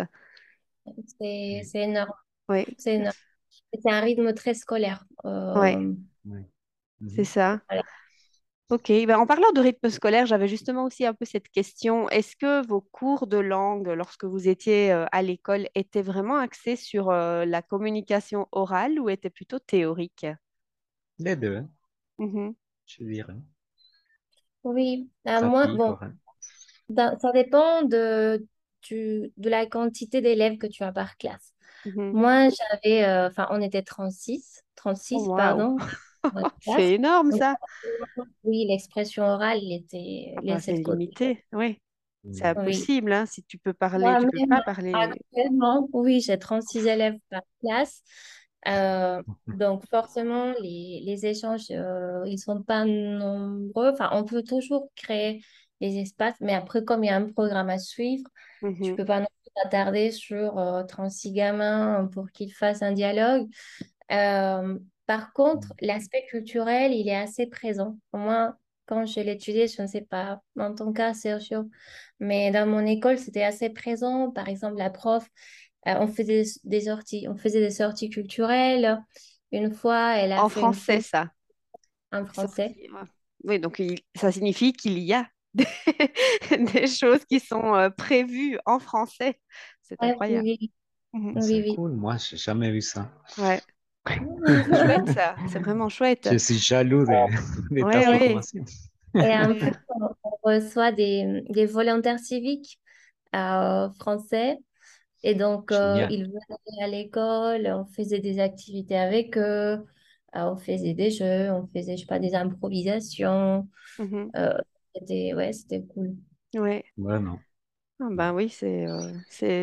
C'est énorme. Oui. C'est un rythme très scolaire. Euh, oui. C'est ça. Ok, ben, en parlant de rythme scolaire, j'avais justement aussi un peu cette question. Est-ce que vos cours de langue, lorsque vous étiez euh, à l'école, étaient vraiment axés sur euh, la communication orale ou étaient plutôt théoriques? Les deux, mmh je dirais. Oui, moi, bon, ça dépend de, de la quantité d'élèves que tu as par classe. Mmh Moi, j'avais, euh, enfin, on était 36, 36, pardon. *laughs* *laughs* C'est énorme ça. *laughs* Oui, l'expression orale était ah bah, c'est limité, oui. C'est impossible, hein, si tu peux parler, tu ne peux pas parler. Actuellement, oui, j'ai 36 élèves par classe. Euh, *laughs* donc forcément, les, les échanges, euh, ils ne sont pas nombreux. Enfin, on peut toujours créer les espaces, mais après, comme il y a un programme à suivre, tu ne mmh peux pas non s'attarder sur 36 euh, gamins pour qu'ils fassent un dialogue. Par contre, l'aspect culturel, il est assez présent. Au moins, quand je l'étudiais, je ne sais pas, dans ton cas, Sergio, mais dans mon école, c'était assez présent. Par exemple, la prof, euh, on faisait des, sorties, on faisait des sorties culturelles. Une fois, elle a en français, ça. En français. Oui, donc ça signifie qu'il y a *laughs* des, choses qui sont euh, prévues en français. C'est incroyable. Oui, mhm. C'est cool, moi, je n'ai jamais vu ça. Ouais. *laughs* C'est chouette, ça. C'est vraiment chouette. Je suis jaloux de, de ta formation. Et en *laughs* plus, on, reçoit des, des volontaires civiques euh, français. Et donc, euh, ils venaient à l'école, on faisait des activités avec eux, euh, on faisait des jeux, on faisait, je sais pas, des improvisations. C'était, ouais, c'était cool. Ouais. Vraiment. Ah ben oui, c'est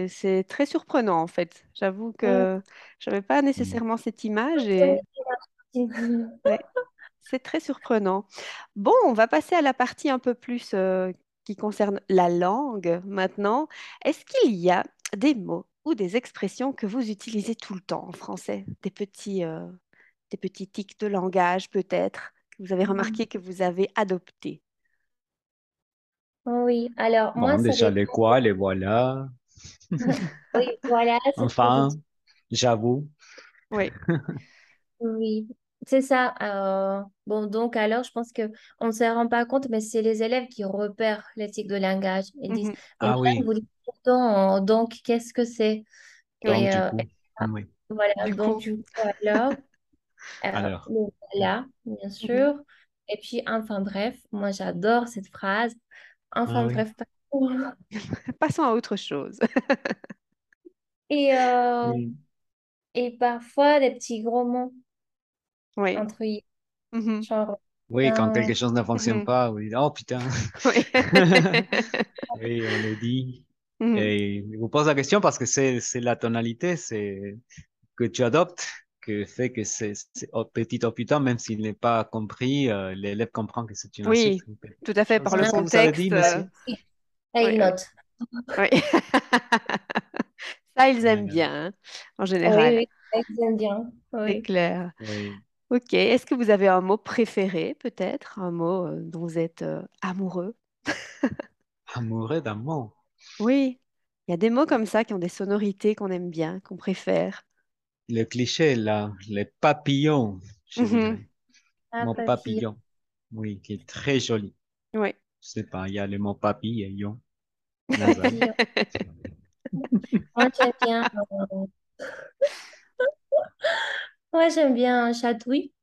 c'est très surprenant en fait. J'avoue que je n'avais pas nécessairement cette image et *laughs* c'est très surprenant. Bon, on va passer à la partie un peu plus qui concerne la langue maintenant. Est-ce qu'il y a des mots ou des expressions que vous utilisez tout le temps en français? Des petits, des petits tics de langage peut-être que vous avez mmh. remarqué que vous avez adoptés? Oui, alors moi, Bon, déjà les quoi, les voilà. *laughs* Oui, voilà, Enfin, j'avoue. Oui. Oui, c'est ça. Euh, bon, donc alors, je pense que on ne se rend pas compte, mais c'est les élèves qui repèrent l'éthique de langage. Ils disent, Mhm. Ah oui, vous dites tout donc qu'est-ce que c'est? donc Et du euh, coup, oui. voilà, Du donc coup, du coup, alors, *laughs* euh, Alors, voilà, bien Mhm. sûr. Et puis, enfin bref, moi j'adore cette phrase. Enfin ah oui, bref, *laughs* Passons à autre chose. *laughs* Et, euh, oui, et parfois des petits gros mots Oui. entre eux, Mhm. genre oui, quand putain. quelque chose ne fonctionne Mhm. pas, oui, oh putain, Oui. *laughs* oui, on le dit. Mhm. Et je vous pose la question parce que c'est c'est la tonalité, c'est que tu adoptes, que fait que c'est petit au putain, même s'il n'est pas compris, euh, l'élève comprend que c'est une Oui, tout à fait, par le Est-ce que vous avez dit, contexte. euh? Et Oui, une note. *laughs* Oui. Ça, ils aiment bien, hein, en général. oui, ça, j'aime bien. C'est Oui. clair. Oui. Ok. Est-ce que vous avez un mot préféré, peut-être? Un mot euh, dont vous êtes euh, amoureux? *laughs* Amoureux d'amour? Oui. Il y a des mots comme ça qui ont des sonorités qu'on aime bien, qu'on préfère. Le cliché, là, les papillons, Mhm. Mon papillon. papillon, oui, qui est très joli. Oui. Je sais pas, il y a le mot papillon. *laughs* Moi, j'aime bien. euh, Moi, j'aime bien chatouille.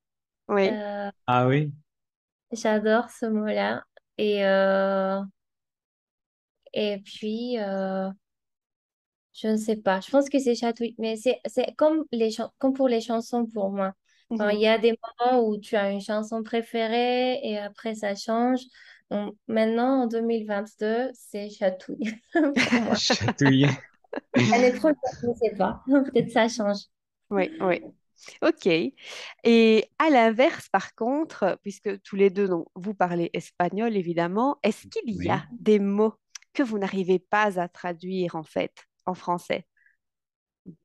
Oui. Euh, Ah oui? j'adore ce mot-là. Et, euh, et puis, euh, je ne sais pas. Je pense que c'est chatouille. Mais c'est, c'est comme, les comme pour les chansons pour moi. Enfin, il y a des moments où tu as une chanson préférée et après ça change. Donc, maintenant, en 2022, c'est chatouille. Chatouiller. L'année prochaine, je ne sais pas. *laughs* Peut-être ça change. Oui, oui. Ok. Et à l'inverse, par contre, puisque tous les deux, donc, vous parlez espagnol, évidemment, est-ce qu'il y a Oui. des mots que vous n'arrivez pas à traduire, en fait, en français?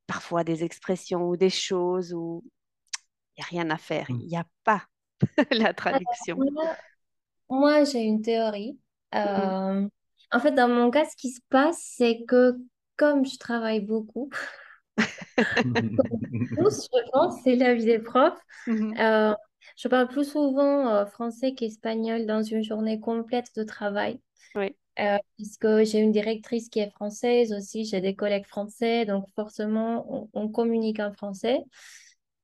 Parfois des expressions ou des choses où il n'y a rien à faire. Il n'y a pas *laughs* la traduction. Moi, moi, j'ai une théorie. Mhm. Euh, en fait, dans mon cas, ce qui se passe, c'est que comme je travaille beaucoup, *laughs* tous, je pense, c'est la vie des profs, Mhm. euh, je parle plus souvent euh, français qu'espagnol dans une journée complète de travail. Oui. Euh, puisque j'ai une directrice qui est française aussi, j'ai des collègues français, donc forcément, on, on communique en français.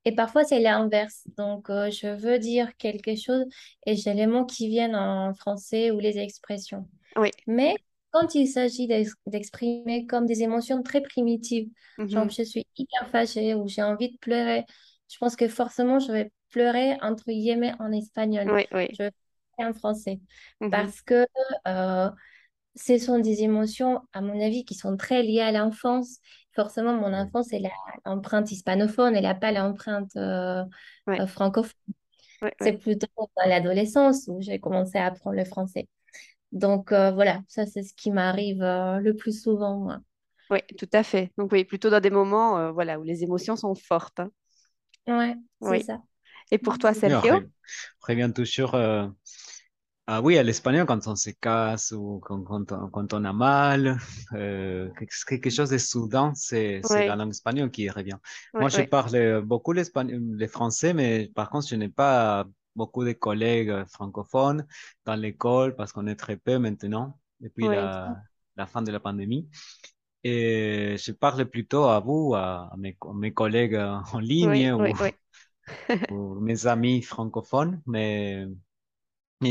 Et parfois, c'est l'inverse. Donc, euh, je veux dire quelque chose et j'ai les mots qui viennent en français ou les expressions. Oui. Mais quand il s'agit d'ex- d'exprimer comme des émotions très primitives, genre Mhm. je suis hyper fâchée ou j'ai envie de pleurer, je pense que forcément, je vais pleurer entre guillemets en espagnol. Oui, oui. Je vais pleurer en français. Mhm. Parce que euh, ce sont des émotions, à mon avis, qui sont très liées à l'enfance. Forcément, mon enfance, elle a l'empreinte hispanophone, elle n'a pas l'empreinte euh, euh, francophone. C'est plutôt dans l'adolescence où j'ai commencé à apprendre le français. Donc euh, voilà, ça c'est ce qui m'arrive euh, le plus souvent, moi. Oui, tout à fait. Donc oui, plutôt dans des moments euh, voilà, où les émotions sont fortes. hein. Ouais, c'est Oui. ça. Et pour toi, C'est ça. Oui, on Sergio? revient, on revient toujours euh, Ah oui, à l'espagnol, quand on se casse ou quand, quand, on a mal, euh, quelque chose de soudain, c'est la langue espagnole qui revient. Moi, je parle beaucoup l'espagnol, le français, mais par contre, je n'ai pas beaucoup de collègues francophones dans l'école parce qu'on est très peu maintenant, depuis la, la, fin de la pandémie. Et je parle plutôt à vous, à, mes, mes, collègues en ligne ou, *laughs* ou mes amis francophones, mais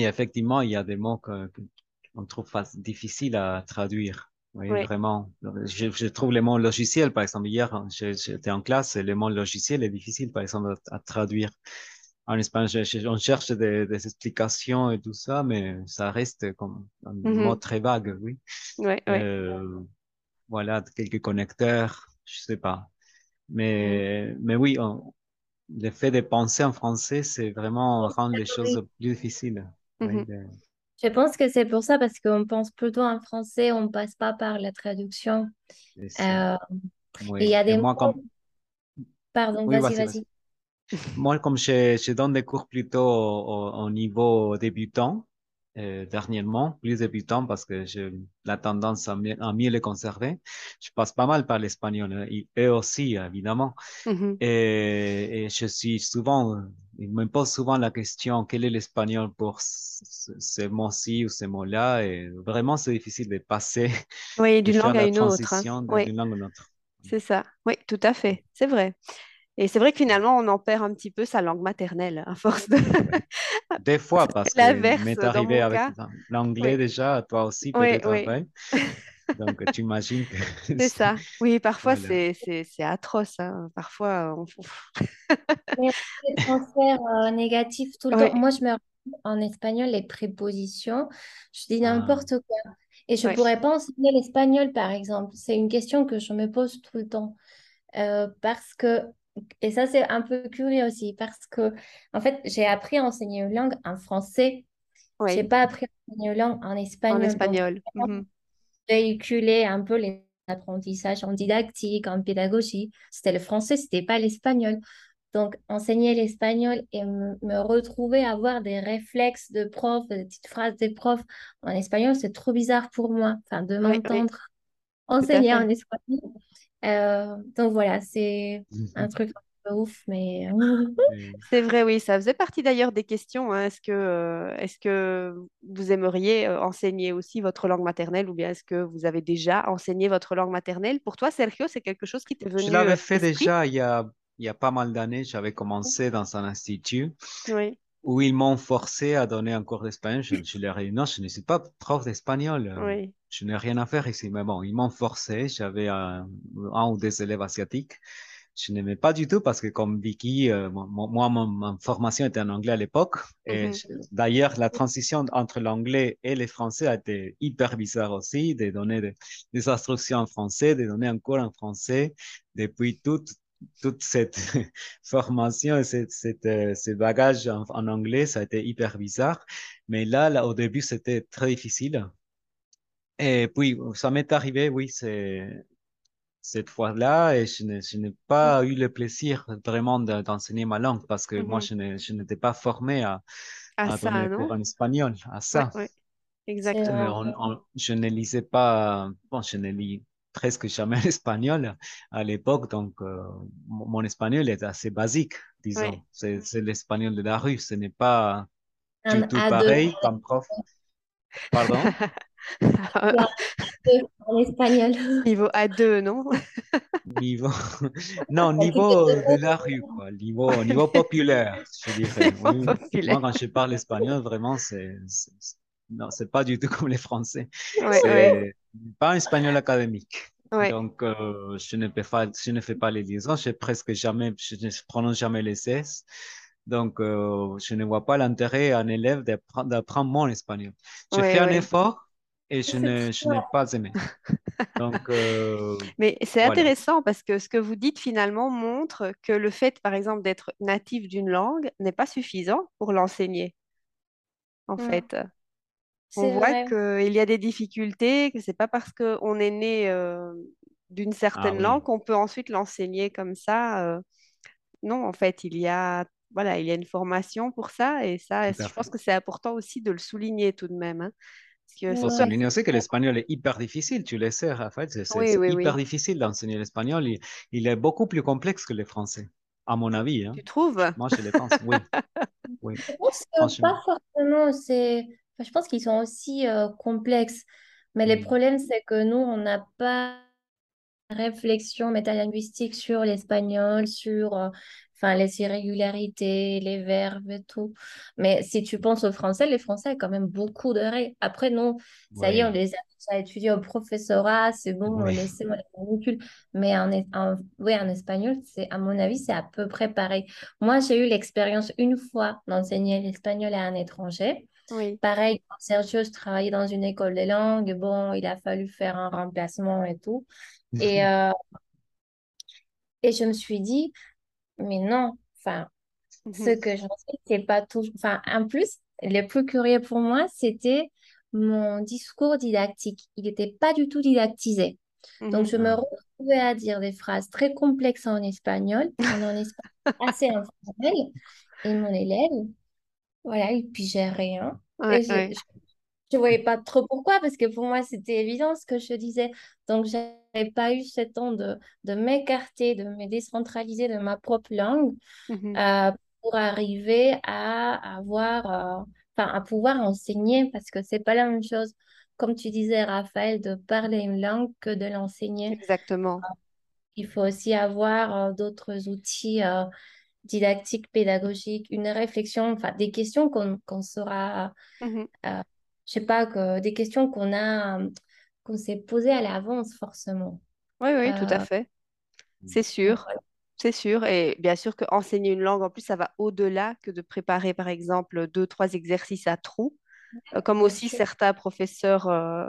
effectivement, il y a des mots qu'on trouve difficiles à traduire. Oui, vraiment. Je, trouve les mots logiciels, par exemple, hier, j'étais en classe et le mot logiciel est difficile, par exemple, à, traduire. En espagnol, on cherche des, explications et tout ça, mais ça reste comme un mot très vague, oui. Euh, voilà, quelques connecteurs, je sais pas. Mais, mais oui, le fait de penser en français, c'est vraiment rendre les choses plus difficiles. Mhm. Je pense que c'est pour ça, parce qu'on pense plutôt en français, on ne passe pas par la traduction. Euh, il y a des mots... Pardon, vas-y, vas-y. Moi, comme je, je, donne des cours plutôt au niveau débutant, euh, dernièrement, plus débutant parce que j'ai la tendance à mieux, à mieux, les conserver. Je passe pas mal par l'espagnol, hein, eux aussi, évidemment. Mm-hmm. et, et, je suis souvent, ils me posent souvent la question, quel est l'espagnol pour ce, mot-ci ou ce mot-là? Et vraiment, c'est difficile de passer oui, *laughs* d'une langue à une autre. Hein. Oui. langue à une autre. C'est ça, oui, tout à fait, c'est vrai. Et c'est vrai que finalement, on en perd un petit peu sa langue maternelle à force de. Des *laughs* fois, parce que m'est arrivé avec l'anglais déjà, toi aussi peut-être oui, *laughs* Donc, tu imagines que. *laughs* C'est ça. Oui, parfois, c'est atroce. Hein. Parfois, on. des transferts euh, négatifs tout le temps. Moi, je me en espagnol les prépositions. Je dis ah. n'importe quoi. Et je ne pourrais pas enseigner l'espagnol, par exemple. C'est une question que je me pose tout le temps. Euh, parce que et ça, c'est un peu curieux aussi parce que, en fait, j'ai appris à enseigner une langue en français. Je n'ai pas appris à enseigner une langue en espagnol. En espagnol. Mhm. Véhiculer un peu les apprentissages en didactique, en pédagogie. C'était le français, ce n'était pas l'espagnol. Donc, enseigner l'espagnol et me retrouver à avoir des réflexes de prof, des petites phrases des profs en espagnol, c'est trop bizarre pour moi. Enfin, de m'entendre enseigner en espagnol. Euh, donc voilà, c'est un mhm. truc un peu ouf, mais. *laughs* c'est vrai, oui, ça faisait partie d'ailleurs des questions. Hein. Est-ce que, euh, est-ce que vous aimeriez euh, enseigner aussi votre langue maternelle ou bien est-ce que vous avez déjà enseigné votre langue maternelle? Pour toi, Sergio, c'est quelque chose qui t'est venu Je l'avais fait déjà il y a, il y a pas mal d'années. J'avais commencé dans un institut. Oui où ils m'ont forcé à donner un cours d'espagnol. Je, je, leur ai dit non, je ne suis pas prof d'espagnol. Oui je n'ai rien à faire ici. Mais bon, ils m'ont forcé. J'avais un, ou deux élèves asiatiques. Je n'aimais pas du tout parce que comme Vicky, euh, moi, ma, formation était en anglais à l'époque. Et mhm. d'ailleurs, la transition entre l'anglais et le français a été hyper bizarre aussi, de donner des, instructions en français, de donner un cours en français. Depuis toute, toute cette *laughs* formation et cette, cette, euh, ce bagage en, en, anglais, ça a été hyper bizarre. Mais là, là au début, c'était très difficile et puis, ça m'est arrivé, oui, c'est cette fois-là, et je n'ai pas eu le plaisir vraiment d'enseigner ma langue parce que moi, mm-hmm. je n'étais pas formé à, à, donner cours en espagnol, à ça. Exactement. je ne lisais pas, bon, je ne lis presque jamais *laughs* l'espagnol à l'époque, donc euh, mon, espagnol est assez basique, disons. C'est l'espagnol de la rue, ce n'est pas du tout pareil comme prof. Pardon? *laughs* En espagnol. Niveau A2, non? Niveau... *laughs* Non, niveau de la rue, quoi. Niveau, niveau populaire, je dirais. Moi, quand je parle espagnol, vraiment, c'est... Non, c'est pas du tout comme les Français. Ouais, c'est pas un espagnol académique. Donc, euh, je, ne fais pas, je ne fais pas les liaisons, je presque jamais, je ne prononce jamais les S. Donc, euh, je ne vois pas l'intérêt à un élève d'apprendre mon espagnol. Je fais un effort, et je n'ai pas aimé. *laughs* Donc, euh, Mais c'est intéressant parce que ce que vous dites finalement montre que le fait, par exemple, d'être natif d'une langue n'est pas suffisant pour l'enseigner. En mmh. fait, on voit qu'il y a des difficultés, que c'est pas parce qu'on est né euh, d'une ah certaine langue qu'on peut ensuite l'enseigner comme ça. Euh. Non, en fait, il y a voilà, il y a une formation pour ça et ça, je pense que c'est important aussi de le souligner tout de même. Hein. Il faut souligner aussi que l'espagnol est hyper difficile, tu le sais, Raphaël, c'est hyper difficile d'enseigner l'espagnol. Il, est beaucoup plus complexe que le français, à mon avis. Hein. Tu trouves? Moi, je le pense, oui. *laughs* oui. Je pense pas forcément, je pense qu'ils sont aussi euh, complexes. Mais le problème, c'est que nous, on n'a pas réflexion métalinguistique sur l'espagnol, sur euh, enfin, les irrégularités, les verbes et tout. Mais si tu penses au français, les français ont quand même beaucoup de règles. Après, non, ça y est, on les a étudiés au professorat, c'est bon, on les sait, on les Mais en, en, oui, en espagnol, c'est, à mon avis, c'est à peu près pareil. Moi, j'ai eu l'expérience une fois d'enseigner l'espagnol à un étranger. Oui. Pareil, quand Sergio travaillait dans une école de langue, bon, il a fallu faire un remplacement et tout. Et, *laughs* euh, et je me suis dit, mais non, enfin, ce *laughs* que j'en sais, c'est pas tout. Enfin, en plus, le plus curieux pour moi, c'était mon discours didactique. Il n'était pas du tout didactisé. Donc, je me *laughs* retrouvais à dire des phrases très complexes en espagnol, en espagnol assez informel. Et mon élève, voilà, il pigeait rien. je, je voyais pas trop pourquoi, parce que pour moi, c'était évident ce que je disais. Donc, je n'avais pas eu ce temps de, de m'écarter, de me décentraliser de ma propre langue mmh euh, pour arriver à avoir, euh, enfin, à pouvoir enseigner, parce que c'est pas la même chose, comme tu disais, Raphaël, de parler une langue que de l'enseigner. Exactement. Euh, il faut aussi avoir d'autres outils didactiques, pédagogiques, une réflexion, enfin, des questions qu'on saura mmh je sais pas, que des questions qu'on a, qu'on s'est posées à l'avance forcément. Oui, oui, tout à euh, fait. C'est sûr. C'est sûr. Et bien sûr qu'enseigner une langue, en plus, ça va au-delà que de préparer, par exemple, deux, trois exercices à trous. Euh, comme aussi certains professeurs euh,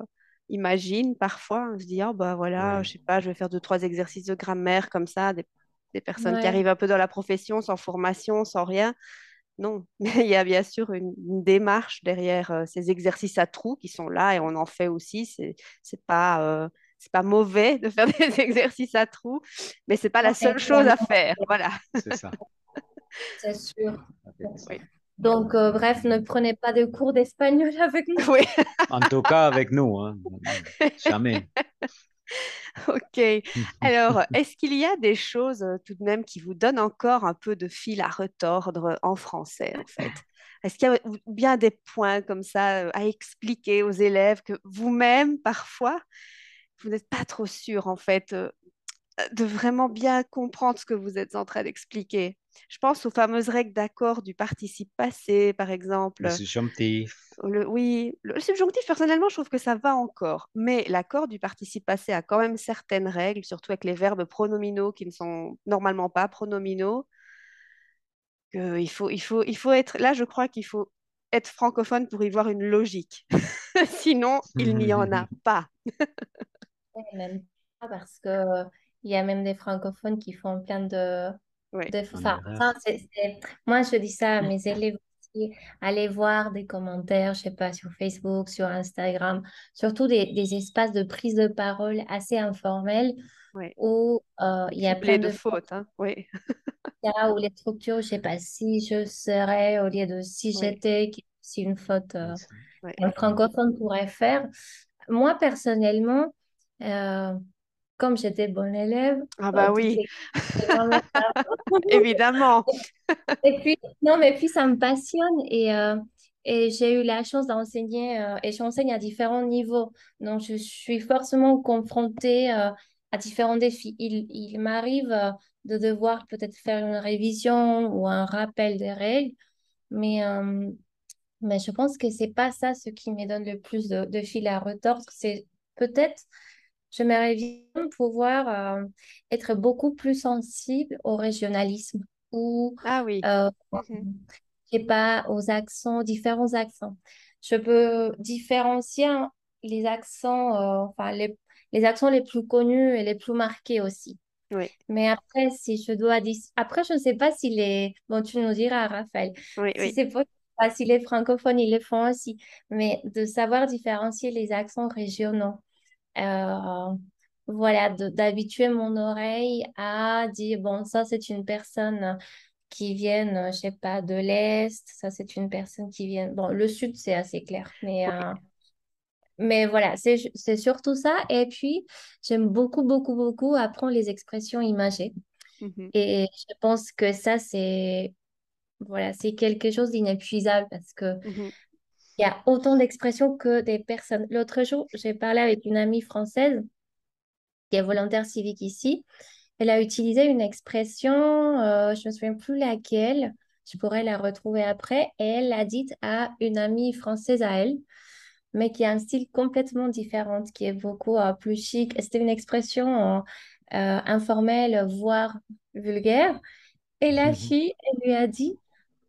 imaginent parfois. On se dit, oh, bah voilà, je sais pas, je vais faire deux, trois exercices de grammaire comme ça. Des, des personnes qui arrivent un peu dans la profession, sans formation, sans rien. Non, *laughs* il y a bien sûr une, démarche derrière euh, ces exercices à trous qui sont là et on en fait aussi. C'est n'est pas, euh, pas mauvais de faire *laughs* des exercices à trous, mais c'est pas la seule chose à faire. Voilà. C'est ça. *laughs* C'est sûr. Donc, euh, bref, ne prenez pas de cours d'espagnol avec nous. Oui. en tout cas, avec nous. Hein. Jamais. *laughs* Ok. Alors, *laughs* est-ce qu'il y a des choses tout de même qui vous donnent encore un peu de fil à retordre en français, en fait? Est-ce qu'il y a bien des points comme ça à expliquer aux élèves que vous-même, parfois, vous n'êtes pas trop sûr, en fait, de vraiment bien comprendre ce que vous êtes en train d'expliquer je pense aux fameuses règles d'accord du participe passé, par exemple. Le subjonctif. oui, le subjonctif, personnellement, je trouve que ça va encore. Mais l'accord du participe passé a quand même certaines règles, surtout avec les verbes pronominaux qui ne sont normalement pas pronominaux. il, faut, il, faut, il faut être. Là, je crois qu'il faut être francophone pour y voir une logique. *laughs* Sinon, il n'y en a *laughs* pas. même pas parce que il y a même des francophones qui font plein de moi, je dis ça à *laughs* mes élèves aussi. Allez voir des commentaires, je sais pas, sur Facebook, sur Instagram, surtout des, des espaces de prise de parole assez informels où euh, il y a plein de, fautes. Hein. Oui. *laughs* où les structures, je sais pas, si je serais au lieu de si j'étais, c'est une faute euh, un francophone pourrait faire. Moi, personnellement, euh, comme j'étais bonne élève. Ah bah oui, *laughs* *laughs* évidemment. et puis, non, mais puis ça me passionne et, euh, et j'ai eu la chance d'enseigner euh, et j'enseigne à différents niveaux. Donc, je suis forcément confrontée euh, à différents défis. Il, il m'arrive de devoir peut-être faire une révision ou un rappel des règles, mais, mais je pense que c'est pas ça ce qui me donne le plus de, de fil à retordre. C'est peut-être J'aimerais bien pouvoir euh, être beaucoup plus sensible au régionalisme ou ah oui. Euh, mhm. sais pas, aux accents, différents accents. Je peux différencier les accents, euh, enfin les, les accents les plus connus et les plus marqués aussi. Oui. Mais après, si je dois dire... Après, je ne sais pas si les... Bon, tu nous diras, Raphaël. Oui, si c'est pas si les francophones, ils le font aussi. Mais de savoir différencier les accents régionaux. Euh, voilà, d'habituer mon oreille à dire, bon, ça, c'est une personne qui viennent, je sais pas, de l'Est. Ça, c'est une personne qui vient... Bon, le Sud, c'est assez clair, mais... Mais voilà, c'est surtout ça. Et puis, j'aime beaucoup, beaucoup, beaucoup apprendre les expressions imagées. Mmh Et je pense que ça, c'est voilà, c'est quelque chose d'inépuisable parce que mmh il y a autant d'expressions que des personnes. L'autre jour, j'ai parlé avec une amie française qui est volontaire civique ici. Elle a utilisé une expression, euh, je ne me souviens plus laquelle, je pourrais la retrouver après, et elle l'a dite à une amie française à elle mais qui a un style complètement différent, qui est beaucoup euh, plus chic. C'était une expression euh, informelle, voire vulgaire. Et la mhm. fille, elle lui a dit,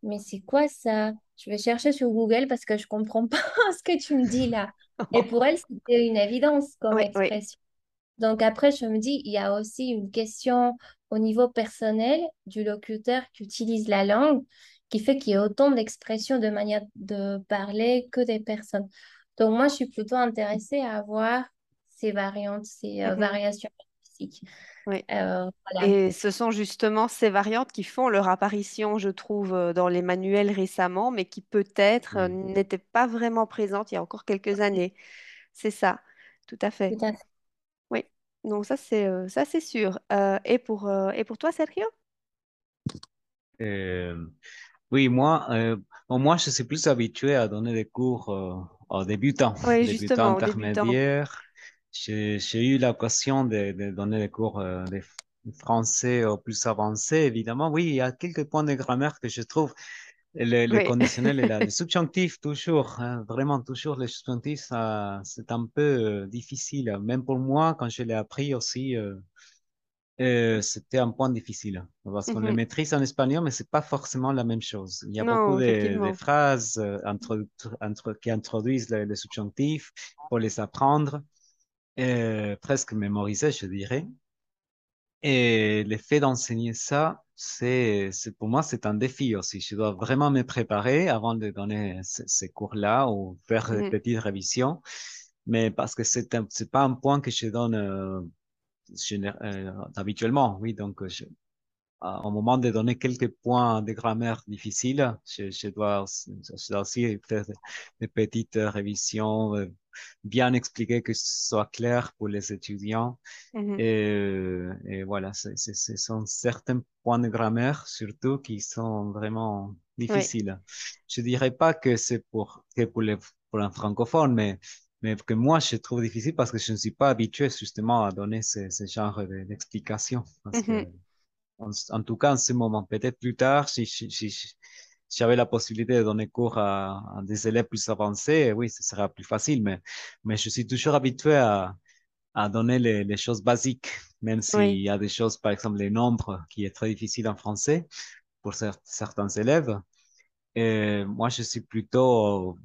mais c'est quoi ça? Je vais chercher sur Google parce que je comprends pas *laughs* ce que tu me dis là. Et *laughs* pour elle, c'était une évidence comme expression. Donc après, je me dis, il y a aussi une question au niveau personnel du locuteur qui utilise la langue, qui fait qu'il y a autant d'expressions de manière de parler que des personnes. Donc, moi, je suis plutôt intéressée à avoir ces variantes, ces euh, mhm. variations Oui. Euh, Et ce sont justement ces variantes qui font leur apparition, je trouve, euh, dans les manuels récemment, mais qui peut-être n'étaient pas vraiment présentes il y a encore quelques années. C'est ça, tout à fait. Tout à fait. Oui, donc ça c'est ça c'est sûr. et pour et pour toi, Sergio? oui, moi, moi, je suis plus habitué à donner des cours au débutant, oui, débutant intermédiaire. J'ai eu l'occasion de, de, donner des cours euh, de français au plus avancé, évidemment. Oui, il y a quelques points de grammaire que je trouve. Le, le conditionnel et le *laughs* subjonctif, toujours, hein, vraiment, toujours, le subjonctif, c'est un peu euh, difficile. Même pour moi, quand je l'ai appris aussi, euh, euh, c'était un point difficile parce qu'on le maîtrise en espagnol, mais c'est pas forcément la même chose. Il y a beaucoup de, phrases euh, qui introduisent le, subjonctif pour les apprendre, euh, presque mémoriser, je dirais. Et le fait d'enseigner ça, c'est, pour moi, c'est un défi aussi. Je dois vraiment me préparer avant de donner ces cours-là ou faire des petites révisions. Mais parce que c'est c'est pas un point que je donne euh, habituellement, oui. Donc, je, au moment de donner quelques points de grammaire difficiles, je, je, dois, je dois aussi faire des petites révisions, euh, bien expliquer que ce soit clair pour les étudiants. Mm-hmm. et, et, voilà, ce sont certains points de grammaire, surtout, qui sont vraiment difficiles. Je dirais pas que c'est pour, que pour, les, pour un francophone, mais mais que moi, je trouve difficile parce que je ne suis pas habitué justement à donner ce, ce genre d'explications. Mm en, tout cas, en ce moment, peut-être plus tard, si, si, si, j'avais la possibilité de donner cours à, à, des élèves plus avancés, oui, ce sera plus facile, mais, mais je suis toujours habitué à, à donner les, les choses basiques, même s'il y a des choses, par exemple, les nombres, qui est très difficile en français pour certains élèves. Et moi, je suis plutôt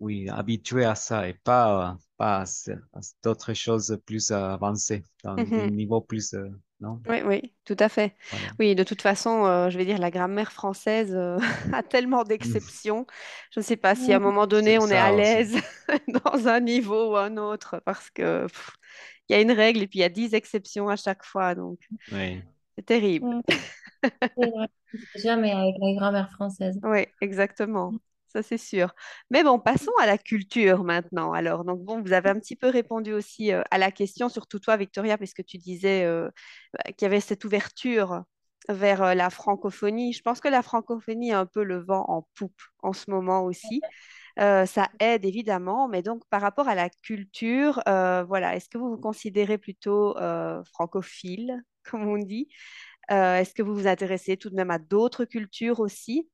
oui, habitué à ça et pas, pas à, d'autres choses plus avancées, dans un mm-hmm. niveau plus, euh, non? Oui, oui, tout à fait. Oui, de toute façon, euh, je vais dire, la grammaire française euh, *laughs* a tellement d'exceptions. Je ne sais pas si à un moment donné, on est à l'aise *laughs* dans un niveau ou un autre, parce que il y a une règle et puis il y a dix exceptions à chaque fois, donc c'est terrible. *laughs* Jamais avec la grammaire française. Oui, exactement ça c'est sûr. Mais bon, passons à la culture maintenant. Alors, donc bon, vous avez un petit peu répondu aussi euh, à la question, surtout toi, Victoria, puisque tu disais euh, bah, qu'il y avait cette ouverture vers euh, la francophonie. Je pense que la francophonie a un peu le vent en poupe en ce moment aussi. ça aide évidemment, mais donc par rapport à la culture, voilà, est-ce que vous vous considérez plutôt francophile, *laughs* comme on dit? Est-ce que vous vous intéressez tout de même à d'autres cultures aussi?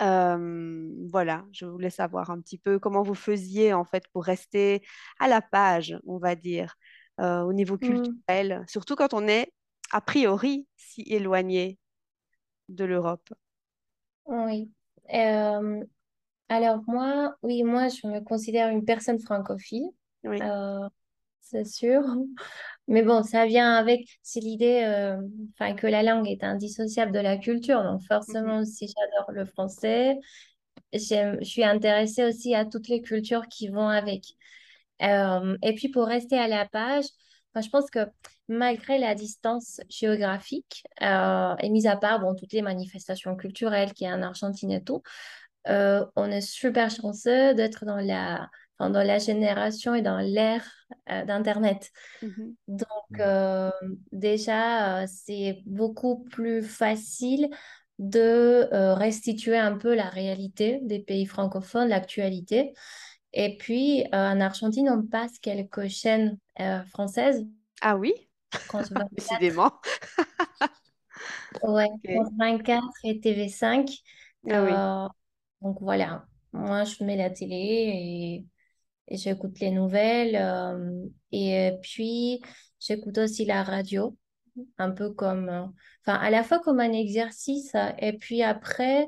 Voilà, je voulais savoir un petit peu comment vous faisiez en fait pour rester à la page, on va dire, au niveau mmh. culturel, surtout quand on est a priori si éloigné de l'Europe? Oui. alors moi, oui, moi je me considère une personne francophile, oui. C'est sûr. Mais bon, ça vient avec, c'est l'idée euh, que la langue est indissociable de la culture. Donc forcément, mhm. si j'adore le français, je suis intéressée aussi à toutes les cultures qui vont avec. Euh, et puis pour rester à la page, je pense que malgré la distance géographique, euh, et mis à part bon, toutes les manifestations culturelles qu'il y a en Argentine et tout, on est super chanceux d'être dans la, dans la génération et dans l'ère euh, d'Internet. Mm-hmm. Donc, déjà, c'est beaucoup plus facile de restituer un peu la réalité des pays francophones, l'actualité. Et puis, euh, en Argentine, on passe quelques chaînes euh, françaises. Ah oui? *laughs* Décidément. ouais, France 24 et TV5. Ah euh, donc voilà, moi je mets la télé et, et j'écoute les nouvelles. et puis, j'écoute aussi la radio, un peu comme, enfin, à la fois comme un exercice. Et puis après,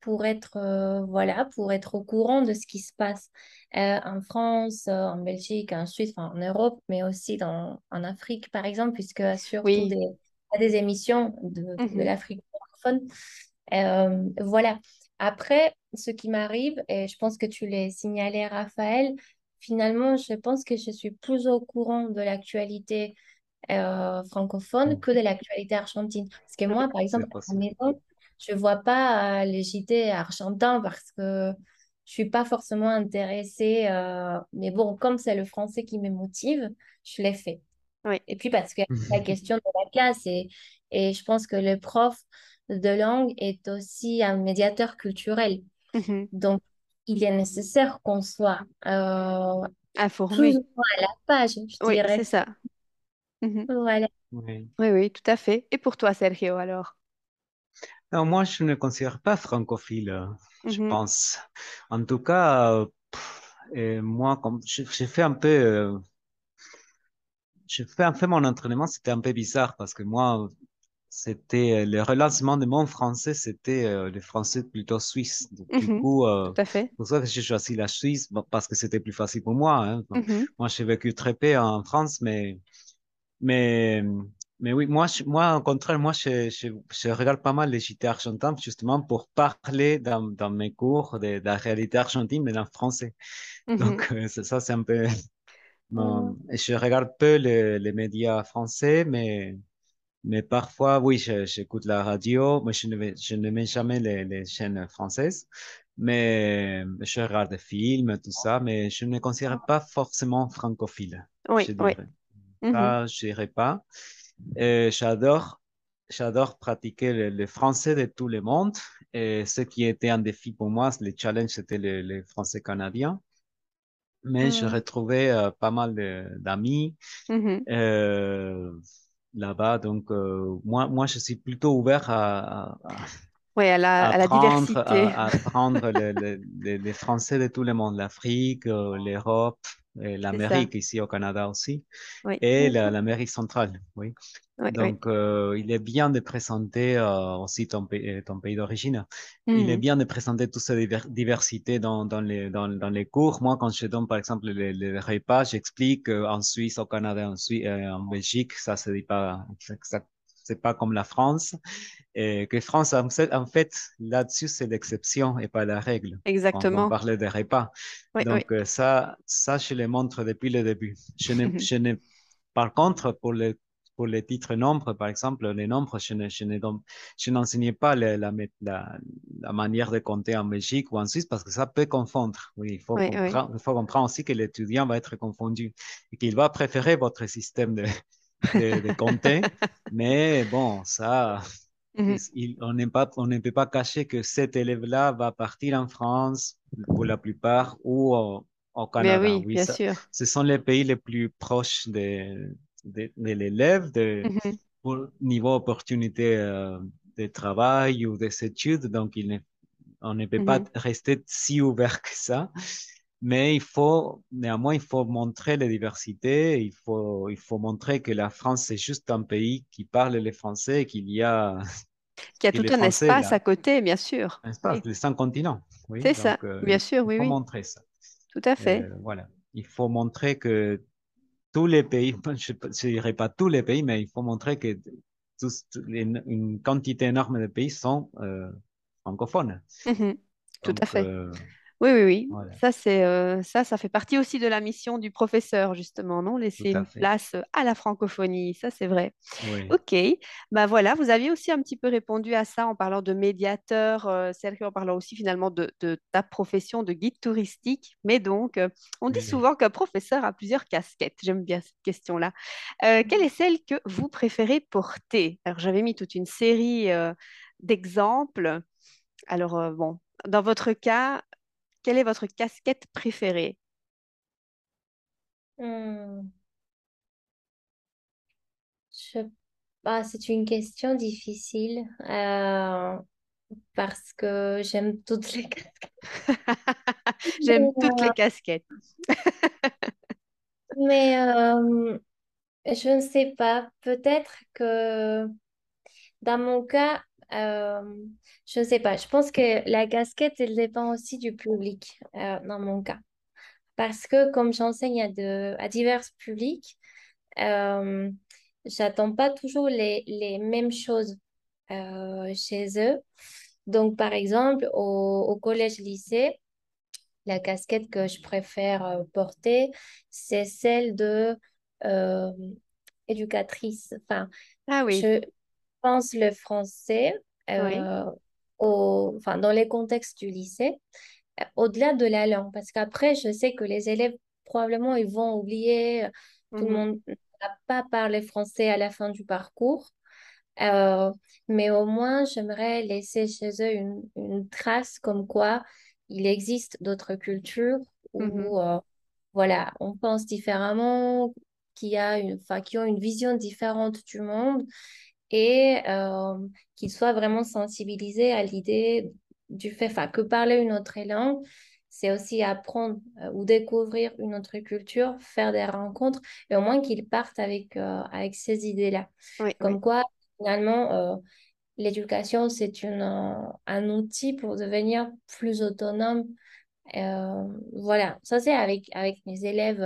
pour être, euh, voilà, pour être au courant de ce qui se passe euh, en France, euh, en Belgique, en Suisse, en Europe, mais aussi dans, en Afrique, par exemple, puisque surtout des, des émissions de, de mmh l'Afrique francophone. voilà. Après, ce qui m'arrive, et je pense que tu l'as signalé, Raphaël, finalement, je pense que je suis plus au courant de l'actualité francophone mmh. que de l'actualité argentine. Parce que moi, par exemple, à la maison, je vois pas euh, les JT argentins parce que je suis pas forcément intéressée. Euh, mais bon, comme c'est le français qui me motive, je l'ai fait. Oui. Et puis parce que *laughs* la question de la classe et, et je pense que le prof de langue est aussi un médiateur culturel. Donc, il est nécessaire qu'on soit euh, informé à la page, je oui, c'est ça. Voilà. Oui. oui, oui, tout à fait. Et pour toi, Sergio, alors? Non, moi, je ne considère pas francophile, je pense. En tout cas, et moi, comme j'ai fait un peu, euh, j'ai fait un peu mon entraînement, c'était un peu bizarre parce que moi, c'était le relancement de mon français, c'était euh, le français plutôt suisse. Du mm-hmm. coup, euh, Tout à fait. pour ça que j'ai choisi la Suisse, parce que c'était plus facile pour moi. Hein. Mm-hmm. Moi, j'ai vécu très peu en France, mais mais mais oui, moi, je, moi, au contraire, moi, je, je, je, regarde pas mal les JT argentins justement pour parler dans, dans mes cours de, de, la réalité argentine, mais en français. Mm -hmm. Donc, euh, ça, c'est un peu. Bon, mm. Je regarde peu les, les, médias français, mais, mais parfois, oui, j'écoute la radio, mais je ne, vais, je ne mets jamais les, les chaînes françaises. Mais je regarde des films, tout ça, mais je ne me considère pas forcément francophile. Oui, je dirais. oui. Ça, je dirais pas. J'adore, j'adore pratiquer le, français de tout le monde. Et ce qui était un défi pour moi, le challenge, c'était le, français canadien. Mais je mm. retrouvais euh, pas mal d'amis mm-hmm. euh, là-bas. Donc, euh, moi, moi, je suis plutôt ouvert à, à à la, à la diversité. À, apprendre les, Français de tout le monde, l'Afrique, l'Europe, l'Amérique ici au Canada aussi, et l'Amérique centrale, oui. Donc, euh, il est bien de présenter euh, aussi ton, euh, ton pays d'origine. Il est bien de présenter toute cette diversité dans, dans, les, dans, dans, les cours. Moi, quand je donne, par exemple, les, repas, j'explique en Suisse, au Canada, en, Suisse, en Belgique, ça se dit pas, ça, c'est pas comme la France. Et que France, en fait, là-dessus, c'est l'exception et pas la règle. Exactement. on parlait des repas. Donc, ça, ça, je le montre depuis le début. Je ne, *laughs* je ne, par contre, pour les, pour les titres nombres, par exemple, les nombres, je, ne, je, n'enseignais pas la, la, la, manière de compter en Belgique ou en Suisse parce que ça peut confondre. Oui, il faut, comprendre, il faut comprendre aussi que l'étudiant va être confondu et qu'il va préférer votre système de, de, compter. mais bon, ça, on, pas, on ne peut pas cacher que cet élève-là va partir en France pour la plupart ou au, Canada. oui, bien sûr. Ce sont les pays les plus proches de, de, l'élève de, niveau opportunité euh, de travail ou des études. Donc, il on ne peut pas rester si ouvert que ça. Mais il faut, néanmoins, il faut montrer la diversité, il faut, il faut montrer que la France, c'est juste un pays qui parle le français, qu'il y a... *laughs* Qu'il y a tout un espace à côté, bien sûr. Un espace de cinq continents. Oui. C'est ça, euh, bien sûr, oui. Il faut montrer ça. Tout à fait. Euh, voilà. Il faut montrer que tous les pays, *laughs* je ne dirais pas tous les pays, mais il faut montrer que tous, une quantité énorme de pays sont euh, francophones. Mmh tout à fait. Oui, oui, oui. Ça, c'est euh, ça, ça fait partie aussi de la mission du professeur, justement, non? Laisser une place à la francophonie, ça, c'est vrai. Ok, bah voilà, vous aviez aussi un petit peu répondu à ça en parlant de médiateur, euh, Sergio, en parlant aussi finalement de, ta profession de guide touristique. Mais donc, euh, on dit souvent qu'un professeur a plusieurs casquettes. J'aime bien cette question-là. quelle est celle que vous préférez porter? Alors, j'avais mis toute une série d'exemples. Alors, bon, dans votre cas, quelle est votre casquette préférée? Hmm. bah, c'est une question difficile euh, parce que j'aime toutes les *laughs* casquettes. J'aime toutes les casquettes. *laughs* Mais euh, je ne sais pas, peut-être que dans mon cas, euh, je ne sais pas. Je pense que la casquette, elle dépend aussi du public, euh, dans mon cas. Parce que comme j'enseigne à, de, à divers publics, euh, j'attends pas toujours les, les mêmes choses euh, chez eux. Donc, par exemple, au, au collège-lycée, la casquette que je préfère porter, c'est celle de éducatrice. Enfin, ah oui. je, pense le français euh, au, enfin, dans les contextes du lycée, euh, au-delà de la langue. Parce qu'après, je sais que les élèves, probablement, ils vont oublier, euh, tout le mhm. monde n'a pas parlé français à la fin du parcours. mais au moins, j'aimerais laisser chez eux une, une, trace comme quoi il existe d'autres cultures où, mhm. voilà, on pense différemment, qui, a une, qui ont une vision différente du monde et euh, qu'ils soient vraiment sensibilisés à l'idée du fait que parler une autre langue, c'est aussi apprendre euh, ou découvrir une autre culture, faire des rencontres, et au moins qu'ils partent avec, euh, avec ces idées-là. Comme quoi, finalement, l'éducation, c'est un outil pour devenir plus autonome. voilà, ça c'est avec, avec mes élèves,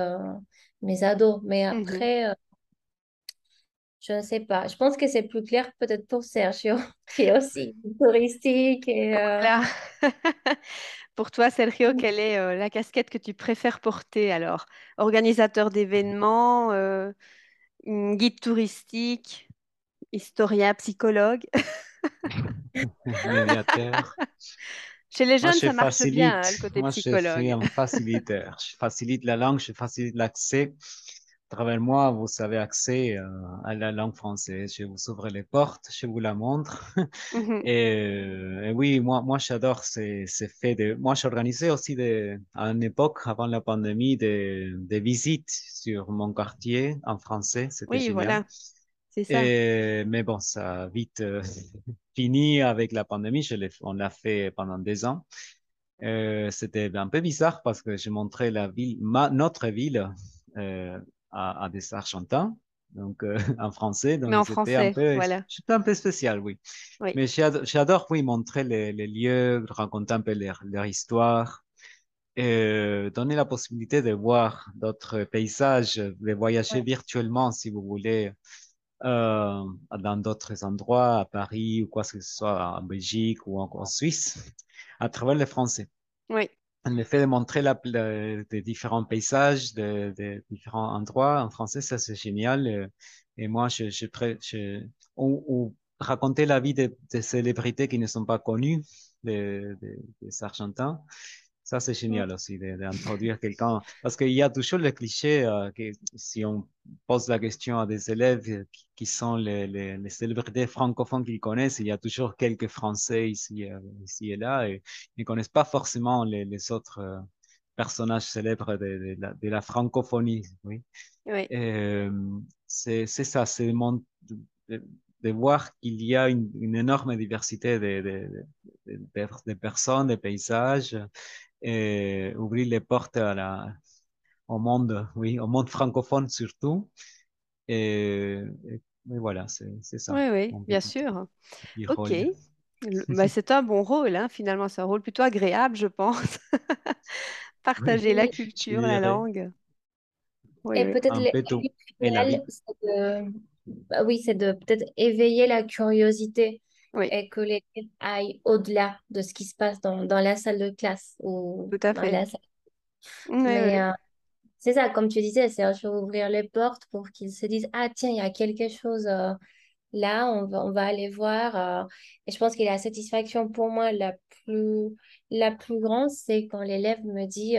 mes ados, mais mmh après... Je ne sais pas. Je pense que c'est plus clair peut-être pour Sergio, *laughs* qui est aussi touristique. Et, euh, *laughs* pour toi, Sergio, quelle est euh, la casquette que tu préfères porter alors? Organisateur d'événements, euh, guide touristique, historien, psychologue? *laughs* Médiateur. Chez les jeunes, ça marche bien, hein, le côté psychologue. Moi, je suis un facilitateur. Je facilite la langue, je facilite l'accès travers moi, vous avez accès euh, à la langue française. Je vous ouvre les portes, je vous la montre. Mhm. *laughs* et, oui, moi, moi j'adore ces, ces faits. De... Moi, j'organisais aussi de, à une époque, avant la pandémie, des, des visites sur mon quartier en français. C'était oui, voilà. C'est ça. mais bon, ça a vite euh, *laughs* fini avec la pandémie. Je on l'a fait pendant deux ans. Euh, c'était un peu bizarre parce que je montrais la ville, ma, notre ville, euh, à, des Argentins, donc euh, *laughs* en français. Donc Mais en français, un peu, voilà. C'était un peu spécial, oui. Mais j'adore, oui, montrer les, les, lieux, raconter un peu leur, leur histoire, et donner la possibilité de voir d'autres paysages, de voyager virtuellement, si vous voulez, euh, dans d'autres endroits, à Paris ou quoi que ce soit, en Belgique ou encore en Suisse, à travers le français. Oui le fait de montrer la, des différents paysages, de, de, différents endroits en français, ça c'est génial. Euh, et, moi, je, je, je ou, raconter la vie des de célébrités qui ne sont pas connues, des, des Argentins, ça, c'est génial aussi d'introduire quelqu'un. Parce qu'il y a toujours le cliché euh, que si on pose la question à des élèves qui, sont les, les, les célébrités francophones qu'ils connaissent, il y a toujours quelques Français ici, euh, ici et là. Et ils ne connaissent pas forcément les, les autres euh, personnages célèbres de, de, la, francophonie. Oui. oui. c'est ça, c'est de, de, voir qu'il y a une, une, énorme diversité de, de, de, personnes, de paysages et ouvrir les portes à la, au monde, oui, au monde francophone surtout. Et, voilà, c'est ça. Oui, oui, bien sûr. Ok. *laughs* Bah, c'est un bon rôle, hein, finalement. C'est un rôle plutôt agréable, je pense. *laughs* Partager la culture, la langue. et peut-être la bah oui, c'est de peut-être éveiller la curiosité et que les élèves aillent au-delà de ce qui se passe dans, dans la salle de classe ou Tout à dans la salle. Oui, Mais oui. euh, c'est ça, comme tu disais, c'est ouvrir les portes pour qu'ils se disent, ah tiens, il y a quelque chose euh, là, on va, on va aller voir. euh. et je pense que la satisfaction pour moi la plus, la plus grande, c'est quand l'élève me dit,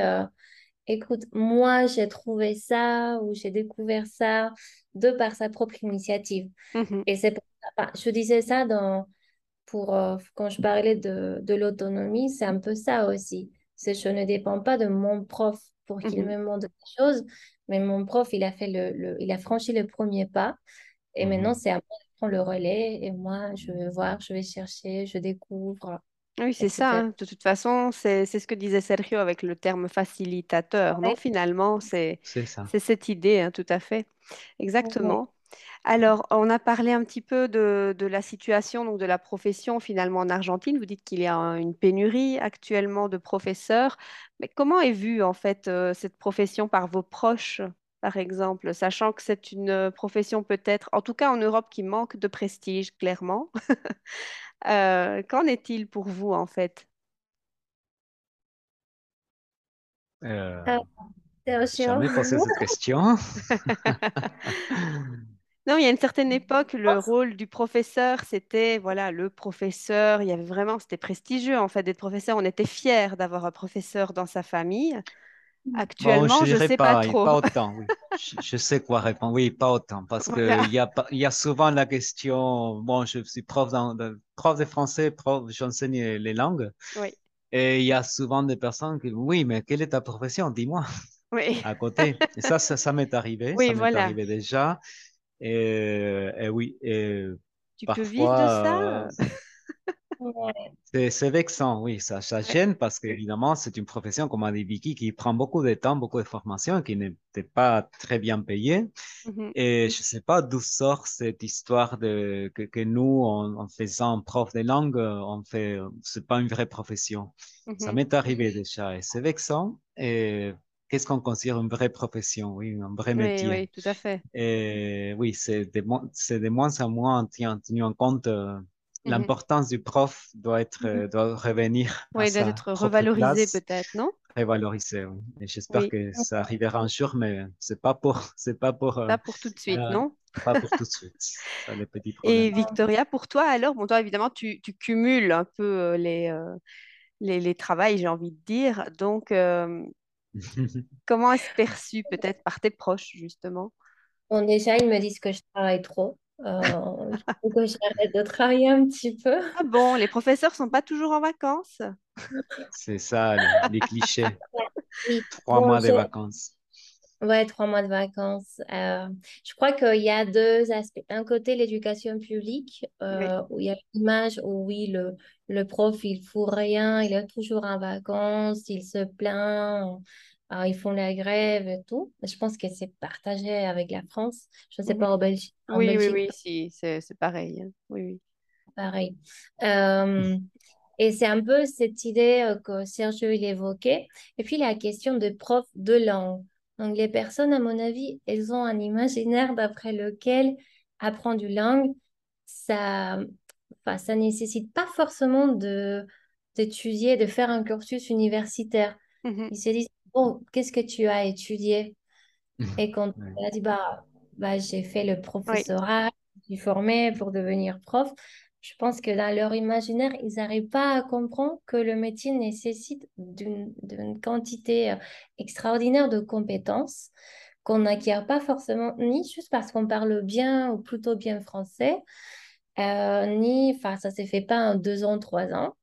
écoute, moi j'ai trouvé ça ou j'ai découvert ça de par sa propre initiative. Mhm. Et c'est pour ça, enfin, je disais ça dans, pour, euh, quand je parlais de, de l'autonomie, c'est un peu ça aussi. C'est je ne dépends pas de mon prof pour qu'il Mhm. me montre des choses, mais mon prof, il a fait le, le- il a franchi le premier pas. Et maintenant, Mhm. c'est à moi de prendre le relais. Et moi, je vais voir, je vais chercher, je découvre, Oui, c'est ça. hein. De toute façon, c'est c'est ce que disait Sergio avec le terme facilitateur, non? Finalement, c'est C'est ça. c'est cette idée, hein, tout à fait. Ouais. Exactement. Alors, on a parlé un petit peu de, de la situation, donc de la profession finalement en Argentine. Vous dites qu'il y a un- une pénurie actuellement de professeurs. Mais comment est vue en fait euh, cette profession par vos proches, par exemple, sachant que c'est une euh, profession peut-être, en tout cas en Europe, qui manque de prestige, clairement? *laughs* Euh, qu'en est-il pour vous en fait? Euh, jamais posé cette question. *laughs* *laughs* Non, il y a une certaine époque, le rôle du professeur, c'était, voilà, le professeur. Il y avait vraiment, c'était prestigieux en fait d'être professeur. On était fiers d'avoir un professeur dans sa famille. Bon, je Actuellement, je dirais sais pas pas, trop. pas *laughs* autant, oui. Je, je sais quoi répondre. Oui, pas autant, parce que Voilà. il y a, pas- il y a souvent la question, bon, je suis prof, dans, de, prof de français, prof, j'enseigne les langues, Oui, et il y a souvent des personnes qui, oui, mais quelle est ta profession? Dis-moi, oui, à côté. Et ça, ça, ça m'est arrivé, oui, ça m'est voilà. arrivé déjà. Et, et oui, et Tu peux vivre de parfois, ça? euh, *laughs* c'est vexant, oui, ça, gêne parce qu'évidemment, c'est une profession, comme a dit Vicky, qui prend beaucoup de temps, beaucoup de formation, qui n'était pas très bien payée. Mhm, Et je sais pas d'où sort cette histoire de que, que nous, en, en faisant prof de langue, euh, on fait, euh, c'est pas une vraie profession. Ça mhm. m'est arrivé déjà et c'est vexant. Et qu'est-ce qu'on considère une vraie profession? Oui, un vrai métier. oui, tout à fait. Et oui, c'est de, de moins en moins tenu, en compte. euh, Mhm. l'importance du prof doit être, euh, doit revenir Oui, doit être revalorisé peut-être, non? révalorisée. oui. Et j'espère Oui, que ça arrivera un jour, mais c'est pas pour, *laughs* c'est pas pour, euh, pas pour tout de suite, euh, non? pas pour tout de *laughs* suite. Ça, les petits Et. Victoria, pour toi alors, bon, toi évidemment, tu, tu cumules un peu les, euh, les, les travails, j'ai envie de dire. Donc, euh, *laughs* comment est-ce perçu peut-être par tes proches, justement? Bon, déjà, ils me disent que je travaille trop. Euh, il faut *laughs* que j'arrête de travailler un petit peu. Ah bon, les professeurs sont pas toujours en vacances? C'est ça, les, les clichés. Oui. Trois Bon, mois de vacances. Ouais, trois mois de vacances. Euh, je crois qu'il y a deux aspects. D'un côté, l'éducation publique, Oui. euh, où il y a l'image où oui, le, le prof, il fout rien, il est toujours en vacances, il se plaint, euh, ils font la grève et tout. Je pense que c'est partagé avec la France. Je ne sais pas, en Belgique, Oui, oui, oui, si, c'est pareil. hein. Oui, oui. pareil. Et c'est un peu cette idée que Sergio il évoquait. Et puis la question de prof de langue. Donc les personnes, à mon avis, elles ont un imaginaire d'après lequel apprendre une langue, ça, enfin, ça nécessite pas forcément de d'étudier, de faire un cursus universitaire. Mhm. Ils se disent, bon, qu'est-ce que tu as étudié? Et quand elle a dit, bah, bah, j'ai fait le Oui. professorat, je suis formée pour devenir prof, je pense que dans leur imaginaire, ils n'arrivent pas à comprendre que le métier nécessite d'une quantité euh, extraordinaire de compétences qu'on n'acquiert pas forcément, ni juste parce qu'on parle bien ou plutôt bien français, euh, ni, enfin, ça ne se fait pas en deux ans, trois ans.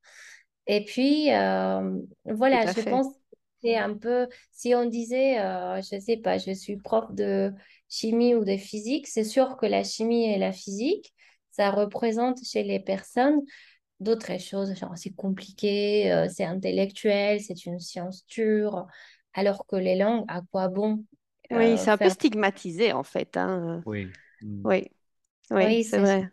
Et puis, euh, voilà, je fait. pense que c'est un peu, si on disait, euh, je sais pas, je suis prof de chimie ou de physique, c'est sûr que la chimie et la physique, ça représente chez les personnes d'autres choses, genre c'est compliqué, euh, c'est intellectuel, c'est une science dure, alors que les langues, à quoi bon Oui, euh, c'est un peu stigmatisé en fait. hein. Oui. Mm. Oui, oui, Oui, c'est vrai.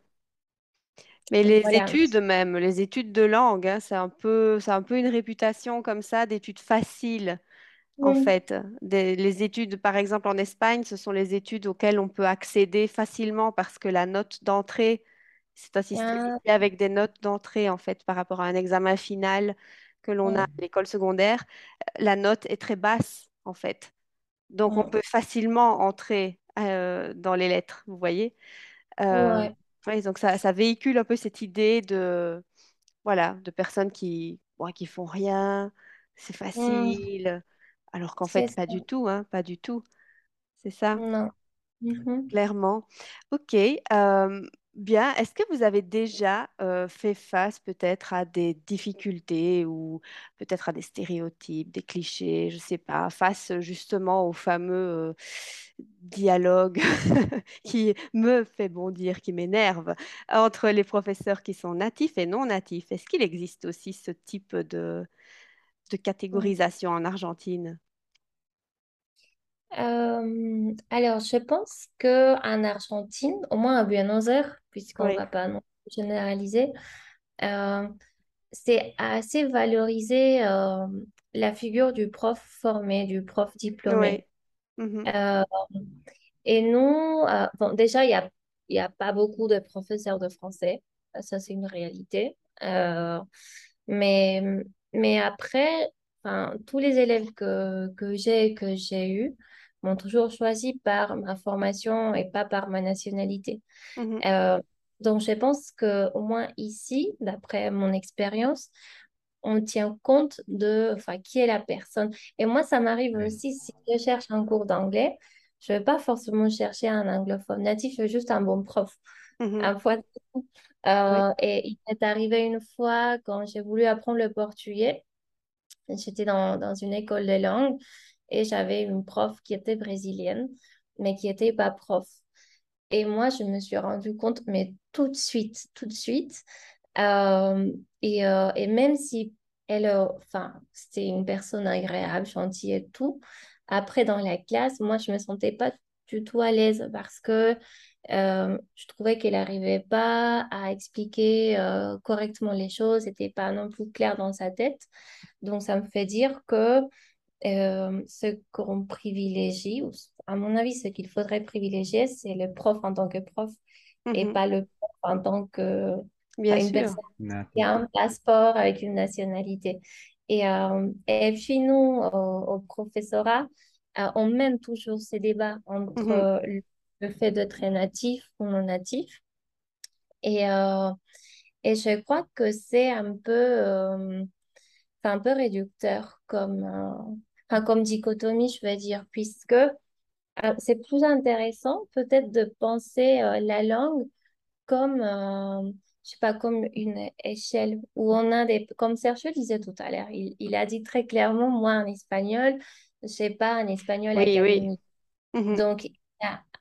Mais donc les voilà. études même, les études de langue, hein, c'est un peu, c'est un peu une réputation comme ça d'études faciles, en Oui, fait. Des- les études, par exemple, en Espagne, ce sont les études auxquelles on peut accéder facilement parce que la note d'entrée, C'est un système ah. avec des notes d'entrée, en fait, par rapport à un examen final que l'on a à l'école secondaire. La note est très basse, en fait. Donc, on peut facilement entrer euh, dans les lettres, vous voyez? Euh, donc, ça, ça, véhicule un peu cette idée de, voilà, de personnes qui, bon, qui font rien, c'est mmh. facile, alors qu'en fait, pas du tout, hein, pas du tout. C'est ça? Non. Mmh Clairement. Ok. Bien, est-ce que vous avez déjà fait face peut-être à des difficultés ou peut-être à des stéréotypes, des clichés, je ne sais pas, face justement au fameux dialogue *laughs* qui me fait bondir, qui m'énerve entre les professeurs qui sont natifs et non natifs? Est-ce qu'il existe aussi ce type de, de catégorisation en Argentine? Euh, alors, je pense qu'en Argentine, au moins à Buenos Aires, puisqu'on ne va pas généraliser, euh, c'est assez valorisé euh, la figure du prof formé, du prof diplômé. Mhm. et nous, bon, déjà, il n'y a, y a pas beaucoup de professeurs de français, ça c'est une réalité. mais, mais après, tous les élèves que, que j'ai que j'ai eus, m'ont toujours choisi par ma formation et pas par ma nationalité. Mhm. Euh, donc, je pense qu'au moins ici, d'après mon expérience, on tient compte de qui est la personne. Et moi, ça m'arrive aussi, si je cherche un cours d'anglais, je ne vais pas forcément chercher un anglophone natif, je veux juste un bon prof. Un fois. Euh, et il est arrivé une fois quand j'ai voulu apprendre le portugais, j'étais dans, dans une école de langue et j'avais une prof qui était brésilienne, mais qui n'était pas prof. Et moi, je me suis rendu compte, mais tout de suite, tout de suite. Euh, et, euh, et, même si elle, euh, enfin, c'était une personne agréable, gentille et tout, après dans la classe, moi, je me sentais pas du tout à l'aise parce que je trouvais qu'elle n'arrivait pas à expliquer correctement les choses, n'était pas non plus clair dans sa tête. Donc, ça me fait dire que euh, ce qu'on privilégie, ou à mon avis, ce qu'il faudrait privilégier, c'est le prof en tant que prof et mhm. pas le prof en tant que Bien une personne qui a un passeport avec une nationalité. Et, euh, et puis nous, au, professorat, euh, on mène toujours ces débats entre mhm. le fait d'être natif ou non natif. Et, et je crois que c'est un peu, un peu réducteur comme, comme dichotomie, je veux dire, puisque euh, c'est plus intéressant peut-être de penser euh, la langue comme, euh, je sais pas, comme une échelle où on a des, comme Sergio disait tout à l'heure, il, a dit très clairement, moi en espagnol, je sais pas, un espagnol académique. Mhm. Donc,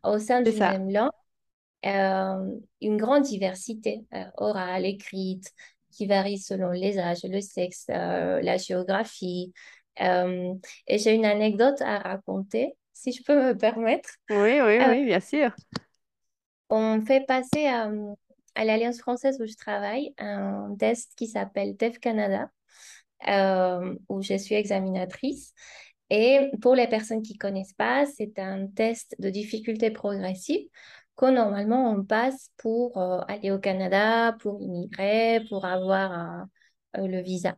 au sein d'une même langue, une grande diversité orale, écrite, qui varie selon les âges, le sexe, la géographie, euh, et j'ai une anecdote à raconter, si je peux me permettre. Oui, oui, euh, oui, bien sûr. On fait passer euh, à l'Alliance française où je travaille un test qui s'appelle TEF Canada, où je suis examinatrice. Et pour les personnes qui ne connaissent pas, c'est un test de difficulté progressive que normalement on passe pour aller au Canada, pour immigrer, pour avoir le visa.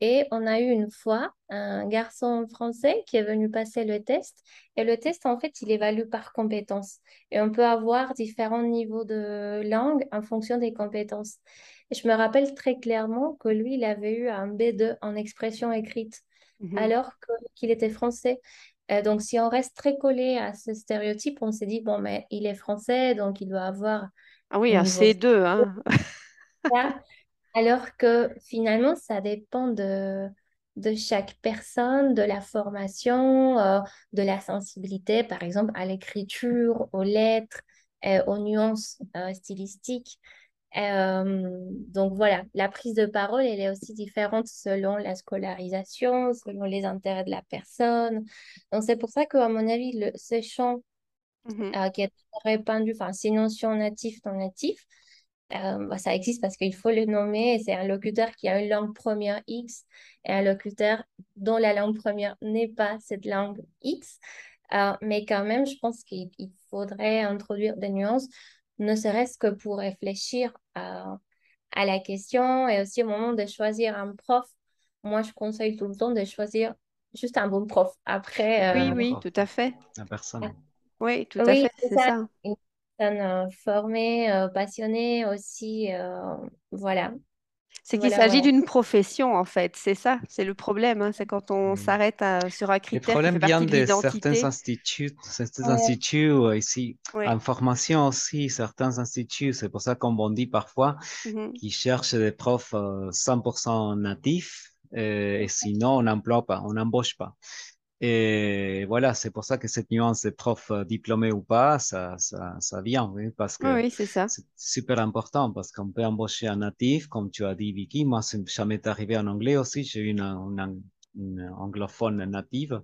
Et on a eu une fois un garçon français qui est venu passer le test. Et le test, en fait, il évalue par compétences. Et on peut avoir différents niveaux de langue en fonction des compétences. Et je me rappelle très clairement que lui, il avait eu un B2 en expression écrite, mhm. alors qu'il était français. donc, si on reste très collé à ce stéréotype, on s'est dit, bon, mais il est français, donc il doit avoir... Ah oui, un C2, hein *laughs* Alors que finalement, ça dépend de, de chaque personne, de la formation, euh, de la sensibilité, par exemple, à l'écriture, aux lettres, euh, aux nuances euh, stylistiques. donc voilà, la prise de parole, elle est aussi différente selon la scolarisation, selon les intérêts de la personne. Donc c'est pour ça qu'à mon avis, le, ce champ mmh qui est répandu, enfin ces notions natifs, non natifs, euh, bah, ça existe parce qu'il faut le nommer. C'est un locuteur qui a une langue première X et un locuteur dont la langue première n'est pas cette langue X. Euh, mais quand même, je pense qu'il faudrait introduire des nuances ne serait-ce que pour réfléchir à, à la question et aussi au moment de choisir un prof. Moi, je conseille tout le temps de choisir juste un bon prof. Après, oui, oui, tout à fait. La personne. Oui, tout à fait, c'est ça. Personne euh, formée, euh, passionnée aussi, euh, voilà. C'est qu'il s'agit d'une profession, en fait. C'est ça, c'est le problème. Hein. C'est quand on s'arrête sur un critère. Le problème vient de, certains instituts, certains instituts ici, en formation aussi, certains instituts. C'est pour ça qu'on bondit parfois, mmh qui cherchent des profs 100% natifs. et sinon, on n'emploie pas, on n'embauche pas. Et voilà, c'est pour ça que cette nuance de prof euh, diplômé ou pas, ça, ça, ça vient, oui, parce que oui, c'est super important parce qu'on peut embaucher un natif, comme tu as dit, Vicky. Moi, ça m'est arrivé en anglais aussi. J'ai eu une, une, anglophone native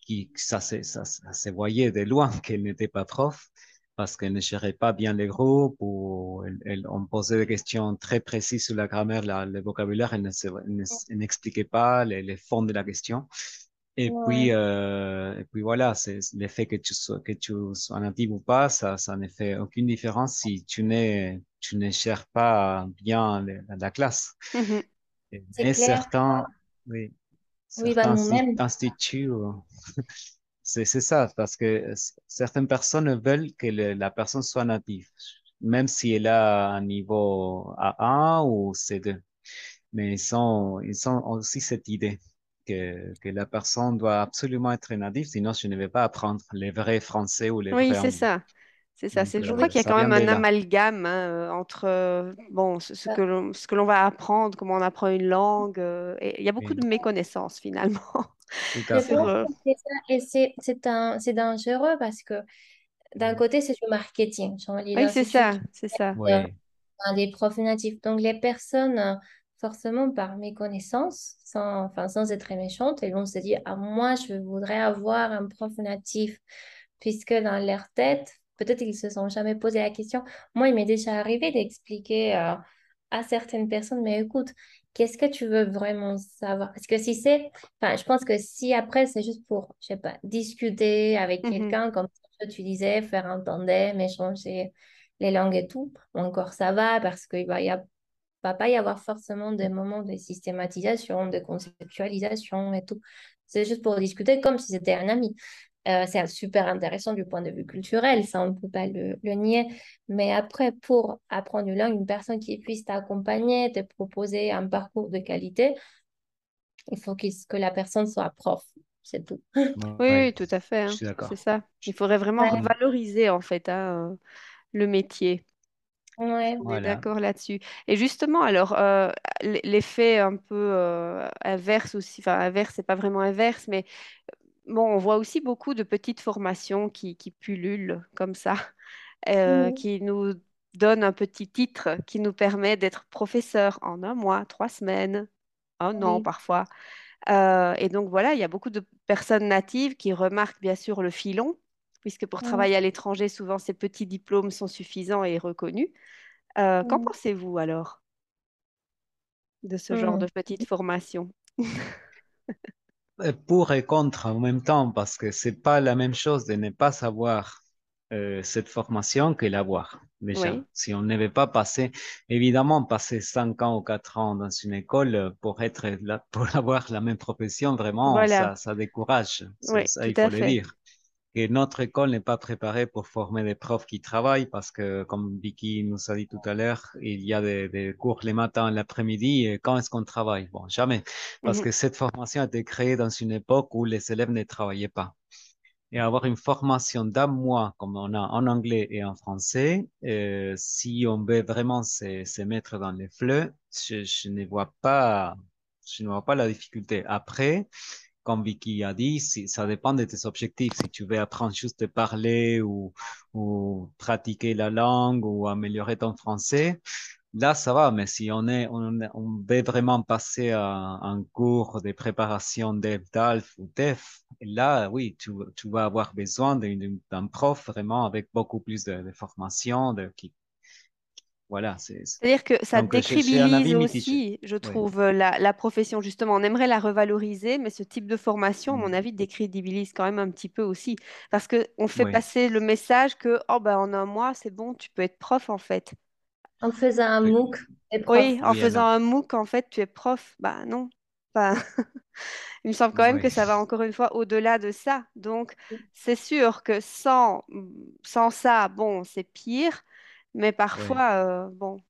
qui, ça, ça, ça, se voyait de loin *laughs* qu'elle n'était pas prof parce qu'elle ne gérait pas bien les groupes ou elle, on posait des questions très précises sur la grammaire, le vocabulaire, elle n'expliquait pas les, les fonds de la question. Et puis, euh, et puis voilà, c'est l'effet que tu sois, que tu sois natif ou pas, ça, ça ne fait aucune différence si tu n'es, tu ne cherches pas bien la, classe. Mmh et, certains, oui, oui bah, certains instituts, *laughs* c'est, c'est ça, parce que certaines personnes veulent que la personne soit native, même si elle a un niveau A1 ou C2. Mais ils sont, ils ont aussi cette idée que, la personne doit absolument être native, sinon je ne vais pas apprendre les vrais français ou les oui, vrais. Oui, c'est ça. C'est ça. je crois qu'il y a quand même un amalgame hein, euh, entre euh, bon, ce, ce que l'on va apprendre, comment on apprend une langue. Euh, et il y a beaucoup de méconnaissances finalement. *laughs* Et c'est dangereux parce que d'un côté, c'est du marketing. Oui, c'est ça. C'est ça. Des profs natifs. Donc, les personnes forcément par méconnaissance, sans, enfin, sans être méchante, ils vont se dire Ah, moi, je voudrais avoir un prof natif, puisque dans leur tête, peut-être ils se sont jamais posé la question. Moi, il m'est déjà arrivé d'expliquer euh, à certaines personnes Mais écoute, qu'est-ce que tu veux vraiment savoir? Parce que si c'est, enfin, je pense que si après, c'est juste pour, je sais pas, discuter avec mmh quelqu'un, comme tu disais, faire un tandem, échanger les langues et tout, encore ça va parce qu'il va y avoir va pas y avoir forcément des moments de systématisation, de conceptualisation et tout. C'est juste pour discuter comme si c'était un ami. Euh, c'est super intéressant du point de vue culturel, ça on ne peut pas le, nier. Mais après, pour apprendre une langue, une personne qui puisse t'accompagner, te proposer un parcours de qualité, il faut que la personne soit prof. C'est tout. oui, tout à fait. Hein. C'est ça. Il faudrait vraiment valoriser en fait hein, le métier. Ouais. On est d'accord là-dessus. Et justement, alors, euh, l'effet un peu euh, inverse aussi, enfin, inverse, c'est pas vraiment inverse, mais bon, on voit aussi beaucoup de petites formations qui, qui pullulent comme ça, *laughs* euh, qui nous donnent un petit titre qui nous permet d'être professeur en un mois, trois semaines, un an parfois. et donc voilà, il y a beaucoup de personnes natives qui remarquent bien sûr le filon puisque pour travailler à l'étranger, souvent ces petits diplômes sont suffisants et reconnus. Euh, qu'en pensez-vous alors? De ce genre mmh. de petite formation euh, Pour et contre en même temps, parce que c'est pas la même chose de ne pas savoir euh, cette formation que l'avoir. Déjà, si on ne veut pas passer, évidemment, passer 5 ans ou 4 ans dans une école pour être là, *laughs* pour avoir la même profession, vraiment, ça, ça, décourage. ça, il faut le dire que notre école n'est pas préparée pour former des profs qui travaillent parce que, comme Vicky nous a dit tout à l'heure, il y a des, cours les matins, l'après-midi. Et quand est-ce qu'on travaille? Bon, jamais. Parce que cette formation a été créée dans une époque où les élèves ne travaillaient pas. Et avoir une formation d'un mois, comme on a en anglais et en français, euh, si on veut vraiment se, se, mettre dans les fleux, je, je ne vois pas, je ne vois pas la difficulté. Après, comme Vicky a dit, ça dépend de tes objectifs. Si tu veux apprendre juste à parler ou, ou pratiquer la langue ou améliorer ton français, là, ça va. Mais si on, est, on, on veut vraiment passer à un cours de préparation d'EF, ou TEF, là, oui, tu, tu vas avoir besoin d'un prof vraiment avec beaucoup plus de, formation, de, qui, voilà. C'est-à-dire que ça décribilise aussi, je trouve, la, la, profession. Justement, on aimerait la revaloriser, mais ce type de formation, à mon mm. avis, décrédibilise quand même un petit peu aussi. Parce qu'on fait passer le message que, oh, ben, en un mois, c'est bon, tu peux être prof, en fait. En faisant un MOOC, Oui, en faisant un MOOC, en fait, tu es prof. Bah non. Enfin, *laughs* il me semble quand même que ça va encore une fois au-delà de ça. Donc, c'est sûr que sans, sans ça, bon, c'est pire. Mais parfois, euh, bon,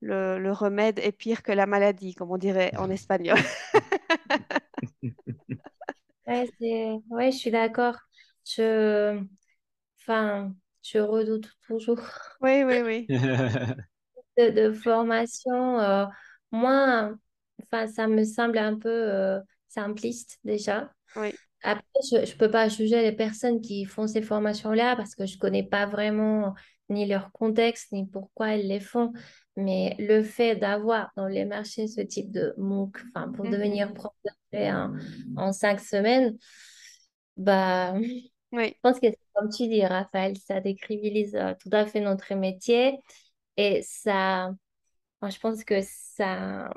le, le, remède est pire que la maladie, comme on dirait en *laughs* espagnol. ouais, ouais, je suis d'accord. Je... Enfin, je redoute toujours. Oui, oui, oui. *laughs* de, formation, euh, moi, enfin, ça me semble un peu euh, simpliste déjà. Oui. Après, je ne peux pas juger les personnes qui font ces formations-là parce que je ne connais pas vraiment ni leur contexte, ni pourquoi elles les font. Mais le fait d'avoir dans les marchés ce type de MOOC, enfin, pour mhm. devenir prof en, en cinq semaines, bah, oui. je pense que comme tu dis, Raphaël, ça décrivilise euh, tout à fait notre métier. Et ça, je pense que ça,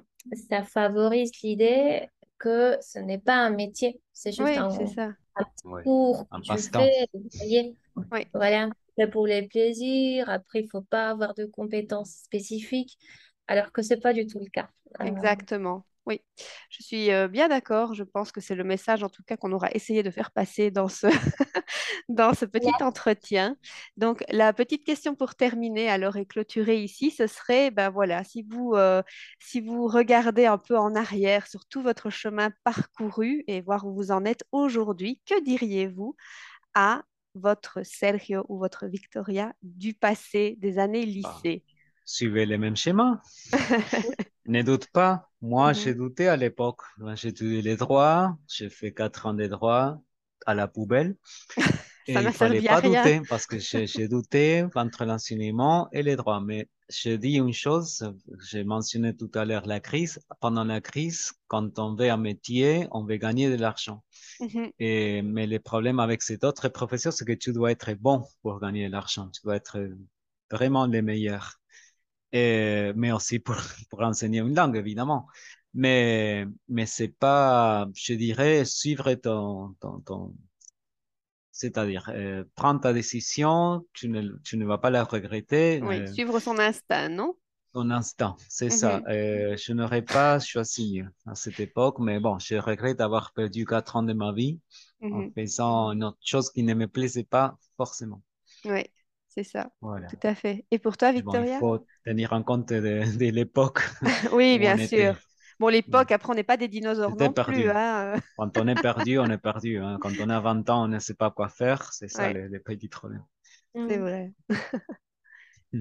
ça favorise l'idée que ce n'est pas un métier, c'est juste un, ça. cours un passe-temps. Oui. Voilà, pour les plaisirs. Après, il ne faut pas avoir de compétences spécifiques, alors que ce n'est pas du tout le cas. Euh, Exactement. Oui, je suis euh, bien d'accord. Je pense que c'est le message, en tout cas, qu'on aura essayé de faire passer dans ce, *laughs* dans ce petit entretien. Donc, la petite question pour terminer, alors, et clôturer ici, ce serait, ben voilà, si vous, euh, si vous regardez un peu en arrière sur tout votre chemin parcouru et voir où vous en êtes aujourd'hui, que diriez-vous à votre Sergio ou votre Victoria du passé, des années ah. lycée? suivez les mêmes schémas. *laughs* ne doute pas. Moi, mhm. j'ai douté à l'époque. J'ai étudié les droits. J'ai fait quatre ans de droits à la poubelle. *laughs* Et il ne fallait pas douter parce que j'ai douté *laughs* entre l'enseignement et les droits. Mais je dis une chose, j'ai mentionné tout à l'heure la crise. Pendant la crise, quand on veut un métier, on veut gagner de l'argent. Mhm. Et, mais le problème avec cet autre professeur, c'est que tu dois être bon pour gagner de l'argent. Tu dois être vraiment le meilleur mais aussi pour, *laughs* pour enseigner une langue, évidemment. Mais, mais c'est pas, je dirais, suivre ton, ton, ton c'est-à-dire euh, prendre ta décision, tu ne, tu ne vas pas la regretter. Oui, euh, suivre son instinct, non? Son instinct, c'est ça. Mhm. Euh, je n'aurais pas choisi à cette époque, mais bon, je regrette d'avoir perdu quatre ans de ma vie en mhm. faisant une autre chose qui ne me plaisait pas forcément. Oui. C'est ça, tout à fait. Et pour toi, Victoria? il faut tenir en compte de, l'époque. *laughs* oui, bien sûr. Bon, l'époque, après, on n'est pas des dinosaures non plus. Hein. *laughs* Quand on est perdu, on est perdu. Hein. Quand on a 20 ans, on ne sait pas quoi faire. C'est ça, les, petits problèmes. C'est vrai. *laughs*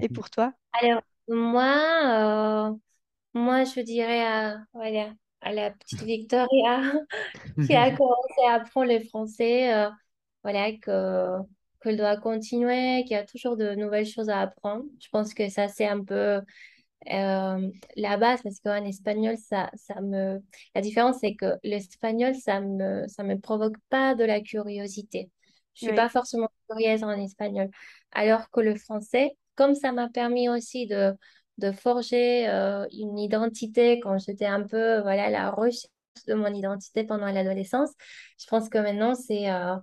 Et pour toi? Alors, moi, euh, moi, je dirais à, voilà, à la petite *laughs* Victoria qui a commencé à apprendre le français. Euh, voilà, que qu'elle doit continuer, qu'il y a toujours de nouvelles choses à apprendre. Je pense que ça, c'est un peu euh, la base parce qu'en espagnol, ça, ça me... la différence, c'est que l'espagnol, ça me, ça me provoque pas de la curiosité. Je suis pas forcément curieuse en espagnol. Alors que le français, comme ça m'a permis aussi de, de forger euh, une identité quand j'étais un peu voilà, la recherche de mon identité pendant l'adolescence, je pense que maintenant, c'est... Euh,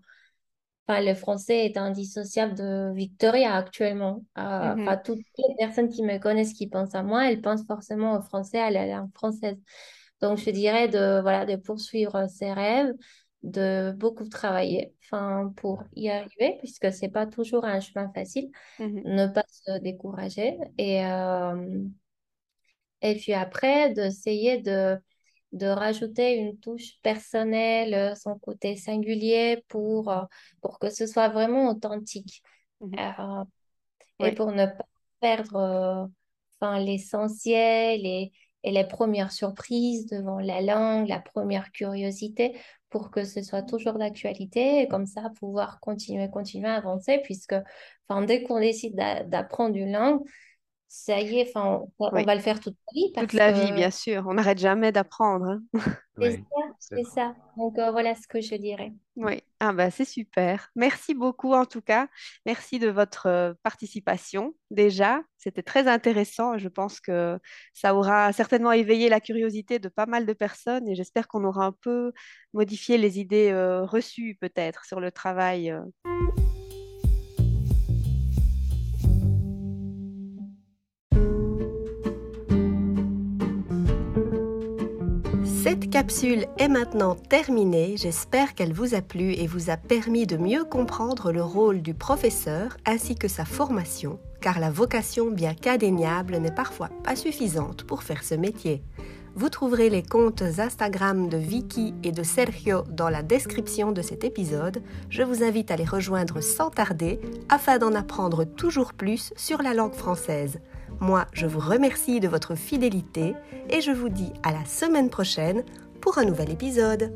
le français est indissociable de Victoria actuellement. Euh, mhm. toutes les personnes qui me connaissent, qui pensent à moi, elles pensent forcément au français, à la langue française. Donc, je dirais de, voilà, de poursuivre ses rêves, de beaucoup travailler enfin, pour y arriver, puisque c'est pas toujours un chemin facile, mhm. ne pas se décourager. Et, euh, et puis après, d'essayer de de rajouter une touche personnelle, euh, son côté singulier pour, euh, pour que ce soit vraiment authentique. Mhm. Euh, et pour ne pas perdre enfin, l'essentiel et, et, les premières surprises devant la langue, la première curiosité, pour que ce soit toujours d'actualité et comme ça pouvoir continuer, continuer à avancer, puisque enfin, dès qu'on décide d'apprendre une langue, ça y est, on, on va le faire toute la vie. toute la vie, bien sûr. On n'arrête jamais d'apprendre. Hein. C'est ça, c'est ça. Donc euh, voilà ce que je dirais. Oui, ah bah, c'est super. Merci beaucoup en tout cas. Merci de votre euh, participation déjà. C'était très intéressant. Je pense que ça aura certainement éveillé la curiosité de pas mal de personnes et j'espère qu'on aura un peu modifié les idées euh, reçues peut-être sur le travail. Capsule est maintenant terminée, j'espère qu'elle vous a plu et vous a permis de mieux comprendre le rôle du professeur ainsi que sa formation, car la vocation bien qu'indéniable n'est parfois pas suffisante pour faire ce métier. Vous trouverez les comptes Instagram de Vicky et de Sergio dans la description de cet épisode. Je vous invite à les rejoindre sans tarder afin d'en apprendre toujours plus sur la langue française. Moi, je vous remercie de votre fidélité et je vous dis à la semaine prochaine pour un nouvel épisode.